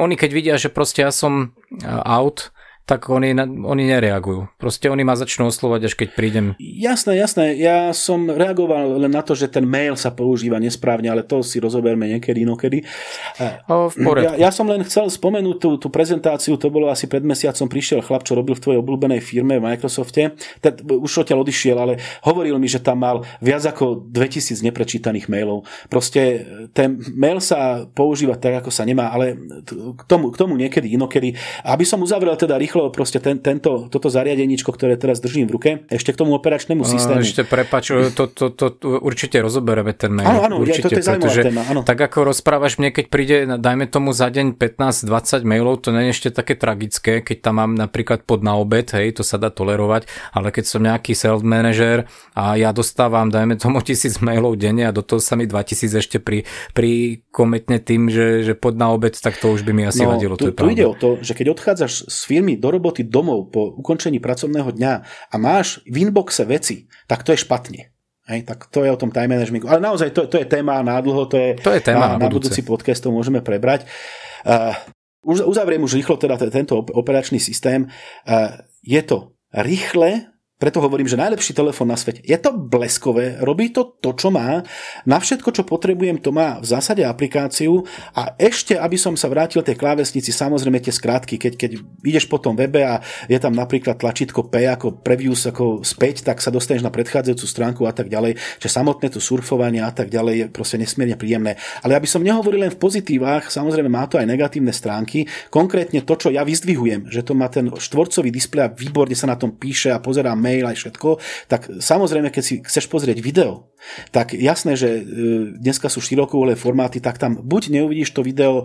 oni keď vidia, že proste ja som out, tak oni, oni nereagujú. Proste oni ma začnú oslovať, až keď prídem. Jasné, jasné. Ja som reagoval len na to, že ten mail sa používa nesprávne, ale to si rozoberme niekedy, inokedy. O, v ja, ja som len chcel spomenúť tú, tú prezentáciu, to bolo asi pred mesiacom, prišiel chlap, čo robil v tvojej obľúbenej firme v Microsofte. Ten, už odtiaľ odišiel, ale hovoril mi, že tam mal viac ako 2000 neprečítaných mailov. Proste ten mail sa používa tak, ako sa nemá, ale k tomu, k tomu niekedy, inokedy. Aby som uzavrel teda rýchlo rýchlo proste ten, tento, toto zariadeníčko, ktoré teraz držím v ruke, ešte k tomu operačnému systému. Ešte prepač, to, to, to, to určite rozoberieme ten mail. Áno, áno, určite, ja, to je zaujímavá téma. Áno. Tak ako rozprávaš mne, keď príde, dajme tomu za deň 15-20 mailov, to nie je ešte také tragické, keď tam mám napríklad pod na obed, hej, to sa dá tolerovať, ale keď som nejaký sales manager a ja dostávam, dajme tomu [laughs] tisíc mailov denne a do toho sa mi 2000 ešte pri, pri kometne tým, že, že pod na obed, tak to už by mi asi no, vadilo. Tu, to tu ide o to, že keď odchádzaš z firmy do roboty domov po ukončení pracovného dňa a máš v inboxe veci, tak to je špatne. Hej, tak to je o tom time managementu. Ale naozaj to, to je téma na dlho, to je, to je téma na, na budúci podcast, to môžeme prebrať. Uh, uzavriem už rýchlo teda tento operačný systém. Uh, je to rýchle, preto hovorím, že najlepší telefón na svete. Je to bleskové, robí to to, čo má. Na všetko, čo potrebujem, to má v zásade aplikáciu. A ešte, aby som sa vrátil tej klávesnici, samozrejme tie skrátky, keď, keď ideš po tom webe a je tam napríklad tlačítko P ako previews ako späť, tak sa dostaneš na predchádzajúcu stránku a tak ďalej. Čiže samotné to surfovanie a tak ďalej je proste nesmierne príjemné. Ale aby som nehovoril len v pozitívach, samozrejme má to aj negatívne stránky. Konkrétne to, čo ja vyzdvihujem, že to má ten štvorcový displej a výborne sa na tom píše a pozerám mail aj všetko, tak samozrejme, keď si chceš pozrieť video, tak jasné, že e, dneska sú širokouhlé formáty, tak tam buď neuvidíš to video e,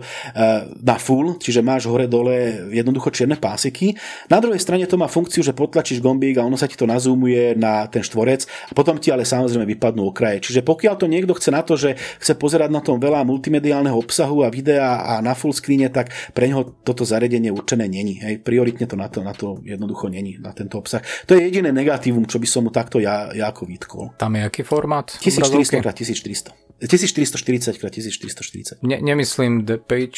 na full, čiže máš hore-dole jednoducho čierne pásiky. Na druhej strane to má funkciu, že potlačíš gombík a ono sa ti to nazumuje na ten štvorec a potom ti ale samozrejme vypadnú okraje. Čiže pokiaľ to niekto chce na to, že chce pozerať na tom veľa multimediálneho obsahu a videa a na full screene, tak pre neho toto zariadenie určené není. Hej. Prioritne to na to, na to jednoducho není, na tento obsah. To je jediné negatívum, čo by som mu takto ja, ja ako vytkol. Tam je aký formát? 1400 x 1400. 1440 x 1440. Ne, nemyslím DP.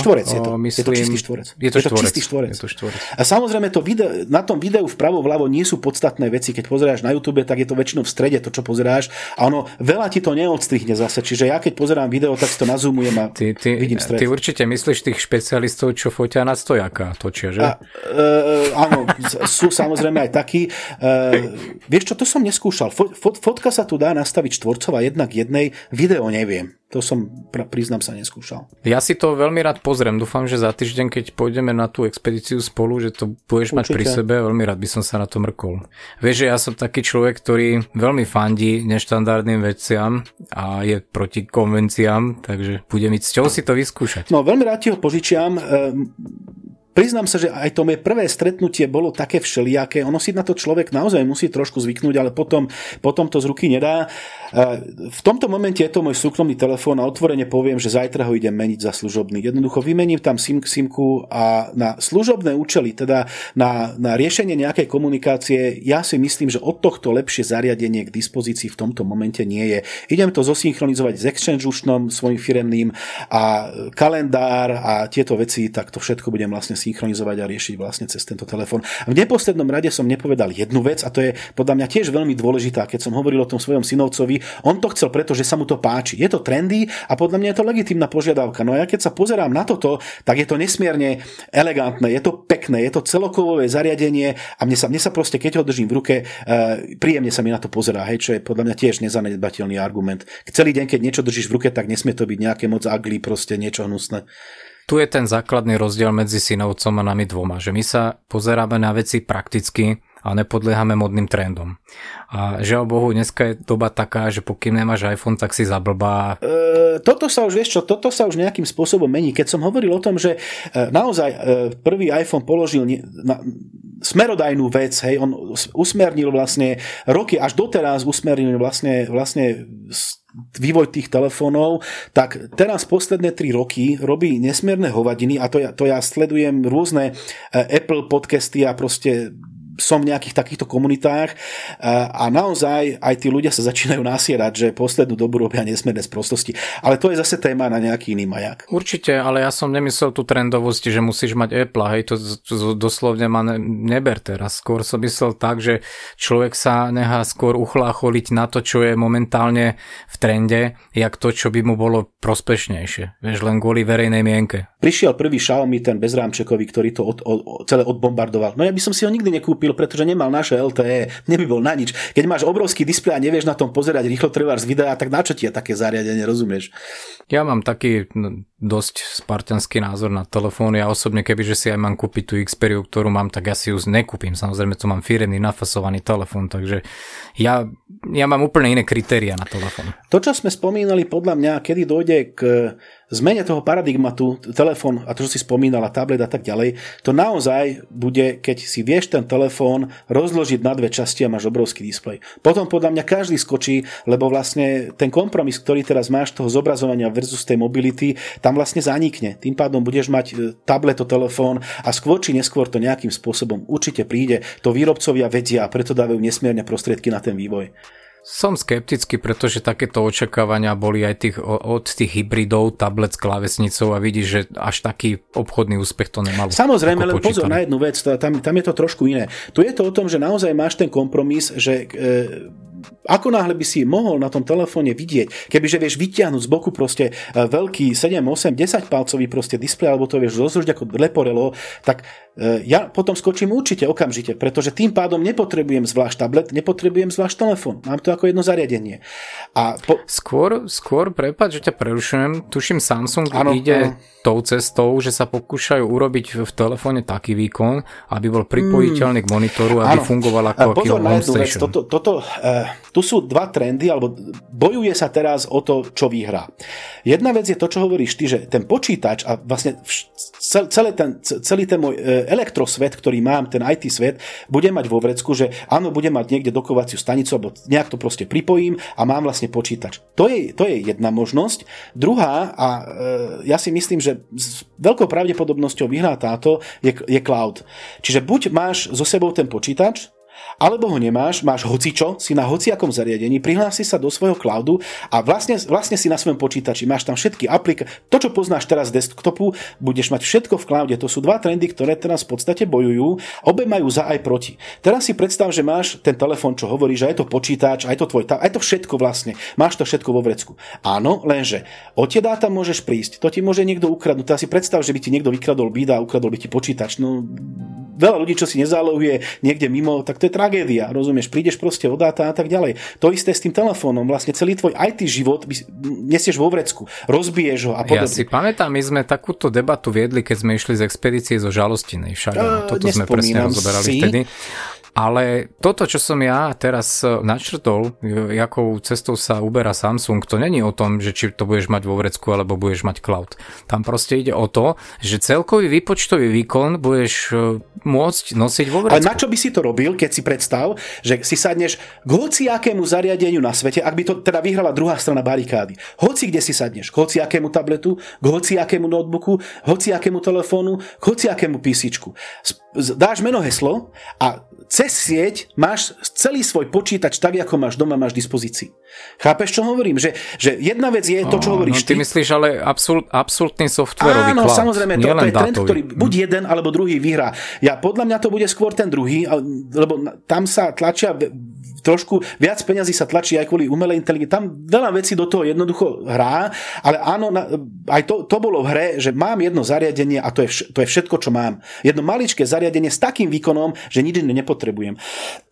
Štvorec je to. Myslím, je to čistý štvorec. Je to, je to štvorec. čistý štvorec. Je to štvorec. A samozrejme to video, na tom videu vpravo vľavo nie sú podstatné veci. Keď pozeráš na YouTube, tak je to väčšinou v strede to, čo pozeráš. A ono veľa ti to neodstrihne zase. Čiže ja keď pozerám video, tak si to nazumujem a ty, ty, vidím stred. Ty určite myslíš tých špecialistov, čo fotia na stojaka, točia, že? A, e, áno, sú samozrejme aj takí. E, vieš čo, to som neskúšal. Fot, fot, fotka sa tu dá nastaviť štvorcová jednak jednej, video neviem. To som, priznám sa, neskúšal. Ja si to veľmi rád pozriem. Dúfam, že za týždeň, keď pôjdeme na tú expedíciu spolu, že to budeš Určite. mať pri sebe. Veľmi rád by som sa na to mrkol. Vieš, že ja som taký človek, ktorý veľmi fandí neštandardným veciam a je proti konvenciám, takže budem mať s si to vyskúšať. No, veľmi rád ti ho požičiam. Ehm, Priznám sa, že aj to moje prvé stretnutie bolo také všelijaké. Ono si na to človek naozaj musí trošku zvyknúť, ale potom, potom to z ruky nedá. E, v tomto momente je to môj súkromný telefón a otvorene poviem, že zajtra ho idem meniť za služobný. Jednoducho vymením tam SIM, SIMku a na služobné účely, teda na, na riešenie nejakej komunikácie, ja si myslím, že od tohto lepšie zariadenie k dispozícii v tomto momente nie je. Idem to zosynchronizovať s Exchange účtom svojim firemným a kalendár a tieto veci, tak to všetko budem vlastne synchronizovať a riešiť vlastne cez tento telefón. V neposlednom rade som nepovedal jednu vec a to je podľa mňa tiež veľmi dôležitá. Keď som hovoril o tom svojom synovcovi, on to chcel preto, že sa mu to páči. Je to trendy a podľa mňa je to legitimná požiadavka. No a ja keď sa pozerám na toto, tak je to nesmierne elegantné, je to pekné, je to celokovové zariadenie a mne sa, mne sa proste, keď ho držím v ruke, uh, príjemne sa mi na to pozerá, hej, čo je podľa mňa tiež nezanedbateľný argument. Celý deň, keď niečo držíš v ruke, tak nesmie to byť nejaké moc ugly, proste niečo hnusné tu je ten základný rozdiel medzi synovcom a nami dvoma, že my sa pozeráme na veci prakticky a nepodliehame modným trendom. A žiaľ Bohu, dneska je doba taká, že pokým nemáš iPhone, tak si zablbá. E, toto sa už, vieš čo, toto sa už nejakým spôsobom mení. Keď som hovoril o tom, že e, naozaj e, prvý iPhone položil na, smerodajnú vec, hej, on usmernil vlastne roky, až doteraz usmernil vlastne, vlastne vývoj tých telefónov, tak teraz posledné tri roky robí nesmierne hovadiny a to ja, to ja sledujem rôzne e, Apple podcasty a proste som v nejakých takýchto komunitách a naozaj aj tí ľudia sa začínajú nasierať, že poslednú dobu robia nesmierne prostosti. Ale to je zase téma na nejaký iný majak. Určite, ale ja som nemyslel tú trendovosť, že musíš mať Apple, hej, to, to doslovne ma ne, neber teraz. Skôr som myslel tak, že človek sa nechá skôr uchlácholiť na to, čo je momentálne v trende, jak to, čo by mu bolo prospešnejšie. Vieš, len kvôli verejnej mienke. Prišiel prvý Xiaomi, ten bezrámčekový, ktorý to od, od, celé odbombardoval. No ja by som si ho nikdy nekúpil, pretože nemal naše LTE, neby bol na nič. Keď máš obrovský displej a nevieš na tom pozerať rýchlo trvár z videa, tak na čo ti je také zariadenie, rozumieš? Ja mám taký dosť spartianský názor na telefón. Ja osobne, kebyže si aj mám kúpiť tú Xperiu, ktorú mám, tak ja si ju nekúpim. Samozrejme, tu mám firemný nafasovaný telefón, takže ja, ja mám úplne iné kritéria na telefón. To, čo sme spomínali, podľa mňa, kedy dojde k zmene toho paradigmatu, telefón a to, čo si spomínala, tablet a tak ďalej, to naozaj bude, keď si vieš ten telefón rozložiť na dve časti a máš obrovský displej. Potom podľa mňa každý skočí, lebo vlastne ten kompromis, ktorý teraz máš toho zobrazovania versus tej mobility, tam vlastne zanikne. Tým pádom budeš mať e, tablet, telefón a skôr či neskôr to nejakým spôsobom určite príde. To výrobcovia vedia a preto dávajú nesmierne prostriedky na ten vývoj. Som skeptický, pretože takéto očakávania boli aj tých, od tých hybridov, tablet s klávesnicou a vidíš, že až taký obchodný úspech to nemalo. Samozrejme, len pozor na jednu vec, tam, tam je to trošku iné. Tu je to o tom, že naozaj máš ten kompromis, že e, ako náhle by si mohol na tom telefóne vidieť, kebyže vieš vytiahnuť z boku proste e, veľký 7, 8, 10 palcový proste displej, alebo to vieš rozložiť ako leporelo, tak ja potom skočím určite okamžite, pretože tým pádom nepotrebujem zvlášť tablet, nepotrebujem zvlášť telefón. Mám to ako jedno zariadenie. A po... Skôr, skôr, prepáč, že ťa prerušujem, tuším Samsung ano, ide ano. tou cestou, že sa pokúšajú urobiť v telefóne taký výkon, aby bol pripojiteľný k monitoru, aby ano. fungoval ako Pozor na jednu vec, toto, toto, uh, tu sú dva trendy, alebo bojuje sa teraz o to, čo vyhrá. Jedna vec je to, čo hovoríš ty, že ten počítač a vlastne celý ten, celý ten môj e, elektrosvet, ktorý mám, ten IT svet, bude mať vo vrecku, že áno, bude mať niekde dokovaciu stanicu, alebo nejak to proste pripojím a mám vlastne počítač. To je, to je jedna možnosť. Druhá, a e, ja si myslím, že s veľkou pravdepodobnosťou vyhrá táto, je, je cloud. Čiže buď máš so sebou ten počítač, alebo ho nemáš, máš hocičo, si na hociakom zariadení, prihlási sa do svojho cloudu a vlastne, vlastne si na svojom počítači, máš tam všetky aplikácie, to, čo poznáš teraz z desktopu, budeš mať všetko v cloude. To sú dva trendy, ktoré teraz v podstate bojujú, obe majú za aj proti. Teraz si predstav, že máš ten telefón, čo hovorí, že aj to počítač, aj to tvoj, aj to všetko vlastne, máš to všetko vo vrecku. Áno, lenže o tie dáta môžeš prísť, to ti môže niekto ukradnúť. Teraz si predstav, že by ti niekto vykradol bída a ukradol by ti počítač. No, veľa ľudí, čo si nezálohuje niekde mimo, tak to je tragédia, rozumieš? Prídeš proste o dáta a tak ďalej. To isté s tým telefónom, vlastne celý tvoj IT život nesieš vo vrecku, rozbiješ ho a podobne. Ja si pamätám, my sme takúto debatu viedli, keď sme išli z expedície zo Žalostinej však. Uh, toto sme presne rozoberali si. vtedy. Ale toto, čo som ja teraz e, načrtol, jakou cestou sa uberá Samsung, to není o tom, že či to budeš mať vo vrecku alebo budeš mať cloud. Tam proste ide o to, že celkový výpočtový výkon budeš e, môcť nosiť vo vrecku. Ale na čo by si to robil, keď si predstav, že si sadneš k hociakému zariadeniu na svete, ak by to teda vyhrala druhá strana barikády. Hoci kde si sadneš, k hociakému tabletu, k hociakému notebooku, hociakému telefónu, k hociakému písičku. Dáš meno heslo a cez sieť máš celý svoj počítač tak, ako máš doma, máš dispozícii. Chápeš, čo hovorím? Že, že jedna vec je to, čo hovoríš no, ty. ty myslíš ale absolút, absolútny softwarový Áno, cloud, samozrejme, to, to je trend, ktorý buď hm. jeden, alebo druhý vyhrá. Ja, podľa mňa to bude skôr ten druhý, lebo tam sa tlačia trošku viac peňazí sa tlačí aj kvôli umelej inteligencii. Tam veľa vecí do toho jednoducho hrá, ale áno, aj to, to bolo v hre, že mám jedno zariadenie a to je, vš- to je všetko, čo mám. Jedno maličké zariadenie s takým výkonom, že nič nepotrebujem.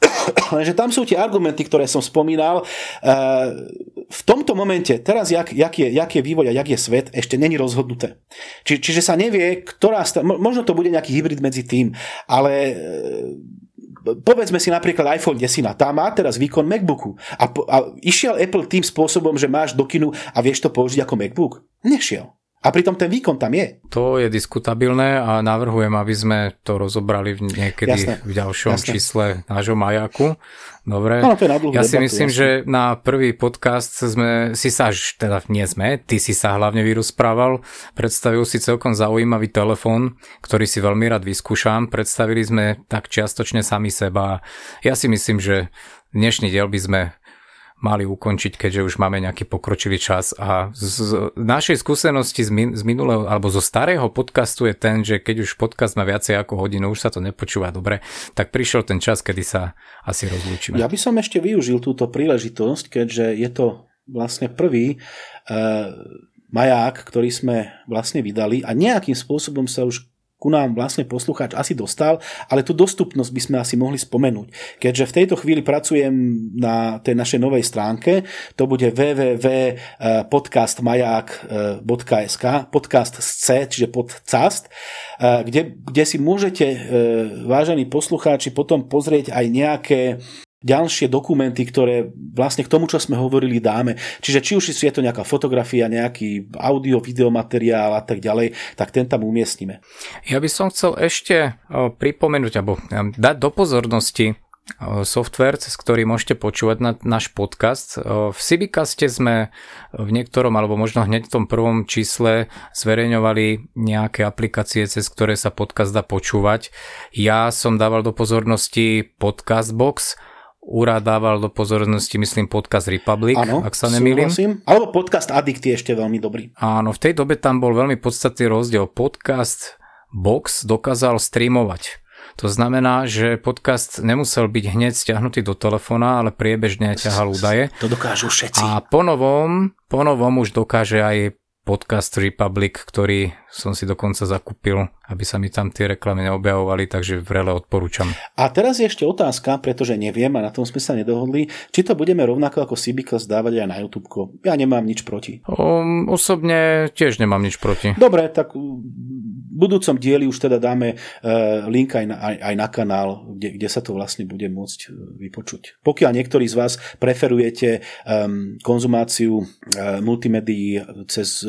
[coughs] Lenže tam sú tie argumenty, ktoré som spomínal. Eh, v tomto momente, teraz jak, jak, je, jak je vývoj a jak je svet, ešte není rozhodnuté. Či, čiže sa nevie, ktorá... Možno to bude nejaký hybrid medzi tým, ale eh, povedzme si napríklad iPhone 10, tá má teraz výkon MacBooku. A, a išiel Apple tým spôsobom, že máš do kinu a vieš to použiť ako MacBook? Nešiel. A pritom ten výkon tam je. To je diskutabilné a navrhujem, aby sme to rozobrali v niekedy jasné, v ďalšom jasné. čísle nášho majaku. Dobre. No, to je na ja si myslím, jasné. že na prvý podcast sme si sa, teda nie sme, ty si sa hlavne vyrozprával, predstavil si celkom zaujímavý telefón, ktorý si veľmi rád vyskúšam. Predstavili sme tak čiastočne sami seba. Ja si myslím, že dnešný diel by sme mali ukončiť, keďže už máme nejaký pokročilý čas. A z, z našej skúsenosti z, min, z minulého, alebo zo starého podcastu je ten, že keď už podcast má viacej ako hodinu, už sa to nepočúva dobre, tak prišiel ten čas, kedy sa asi rozlúčime. Ja by som ešte využil túto príležitosť, keďže je to vlastne prvý uh, maják, ktorý sme vlastne vydali a nejakým spôsobom sa už ku nám vlastne poslucháč asi dostal, ale tú dostupnosť by sme asi mohli spomenúť. Keďže v tejto chvíli pracujem na tej našej novej stránke, to bude www.podcastmaják.sk podcast s C, čiže podcast, kde, kde si môžete, e, vážení poslucháči, potom pozrieť aj nejaké ďalšie dokumenty, ktoré vlastne k tomu, čo sme hovorili, dáme. Čiže či už je to nejaká fotografia, nejaký audio, videomateriál a tak ďalej, tak ten tam umiestnime. Ja by som chcel ešte pripomenúť, alebo dať do pozornosti software, cez ktorý môžete počúvať na náš podcast. V Cibicaste sme v niektorom, alebo možno hneď v tom prvom čísle zverejňovali nejaké aplikácie, cez ktoré sa podcast dá počúvať. Ja som dával do pozornosti Podcast Box, Úrad dával do pozornosti, myslím, podcast Republic, ano, ak sa nemýlim. Alebo podcast Addict je ešte veľmi dobrý. Áno, v tej dobe tam bol veľmi podstatný rozdiel. Podcast Box dokázal streamovať. To znamená, že podcast nemusel byť hneď stiahnutý do telefóna, ale priebežne ťahal údaje. To dokážu všetci. A ponovom, ponovom už dokáže aj podcast Republic, ktorý som si dokonca zakúpil, aby sa mi tam tie reklamy neobjavovali, takže vrele odporúčam. A teraz je ešte otázka, pretože neviem a na tom sme sa nedohodli, či to budeme rovnako ako Cibica zdávať aj na YouTube. Ja nemám nič proti. Um, osobne tiež nemám nič proti. Dobre, tak v budúcom dieli už teda dáme uh, link aj na, aj, aj na kanál, kde, kde sa to vlastne bude môcť e, vypočuť. Pokiaľ niektorí z vás preferujete um, konzumáciu uh, multimédií cez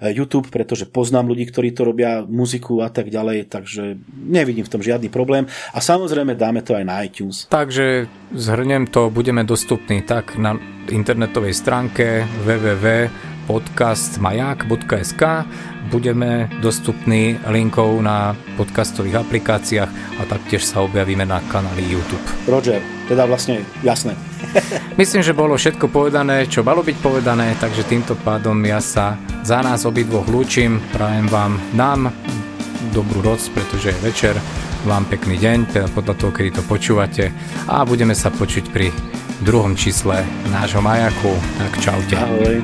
YouTube, pretože poznám ľudí, ktorí to robia, muziku a tak ďalej, takže nevidím v tom žiadny problém. A samozrejme dáme to aj na iTunes. Takže zhrnem to, budeme dostupní tak na internetovej stránke www.podcastmajak.sk budeme dostupní linkou na podcastových aplikáciách a taktiež sa objavíme na kanáli YouTube. Roger, teda vlastne jasné. [laughs] Myslím, že bolo všetko povedané, čo malo byť povedané, takže týmto pádom ja sa za nás obidvoch lúčim, prajem vám nám dobrú noc, pretože je večer, vám pekný deň, teda podľa toho, kedy to počúvate a budeme sa počuť pri druhom čísle nášho majaku. Tak čaute. Ahoj.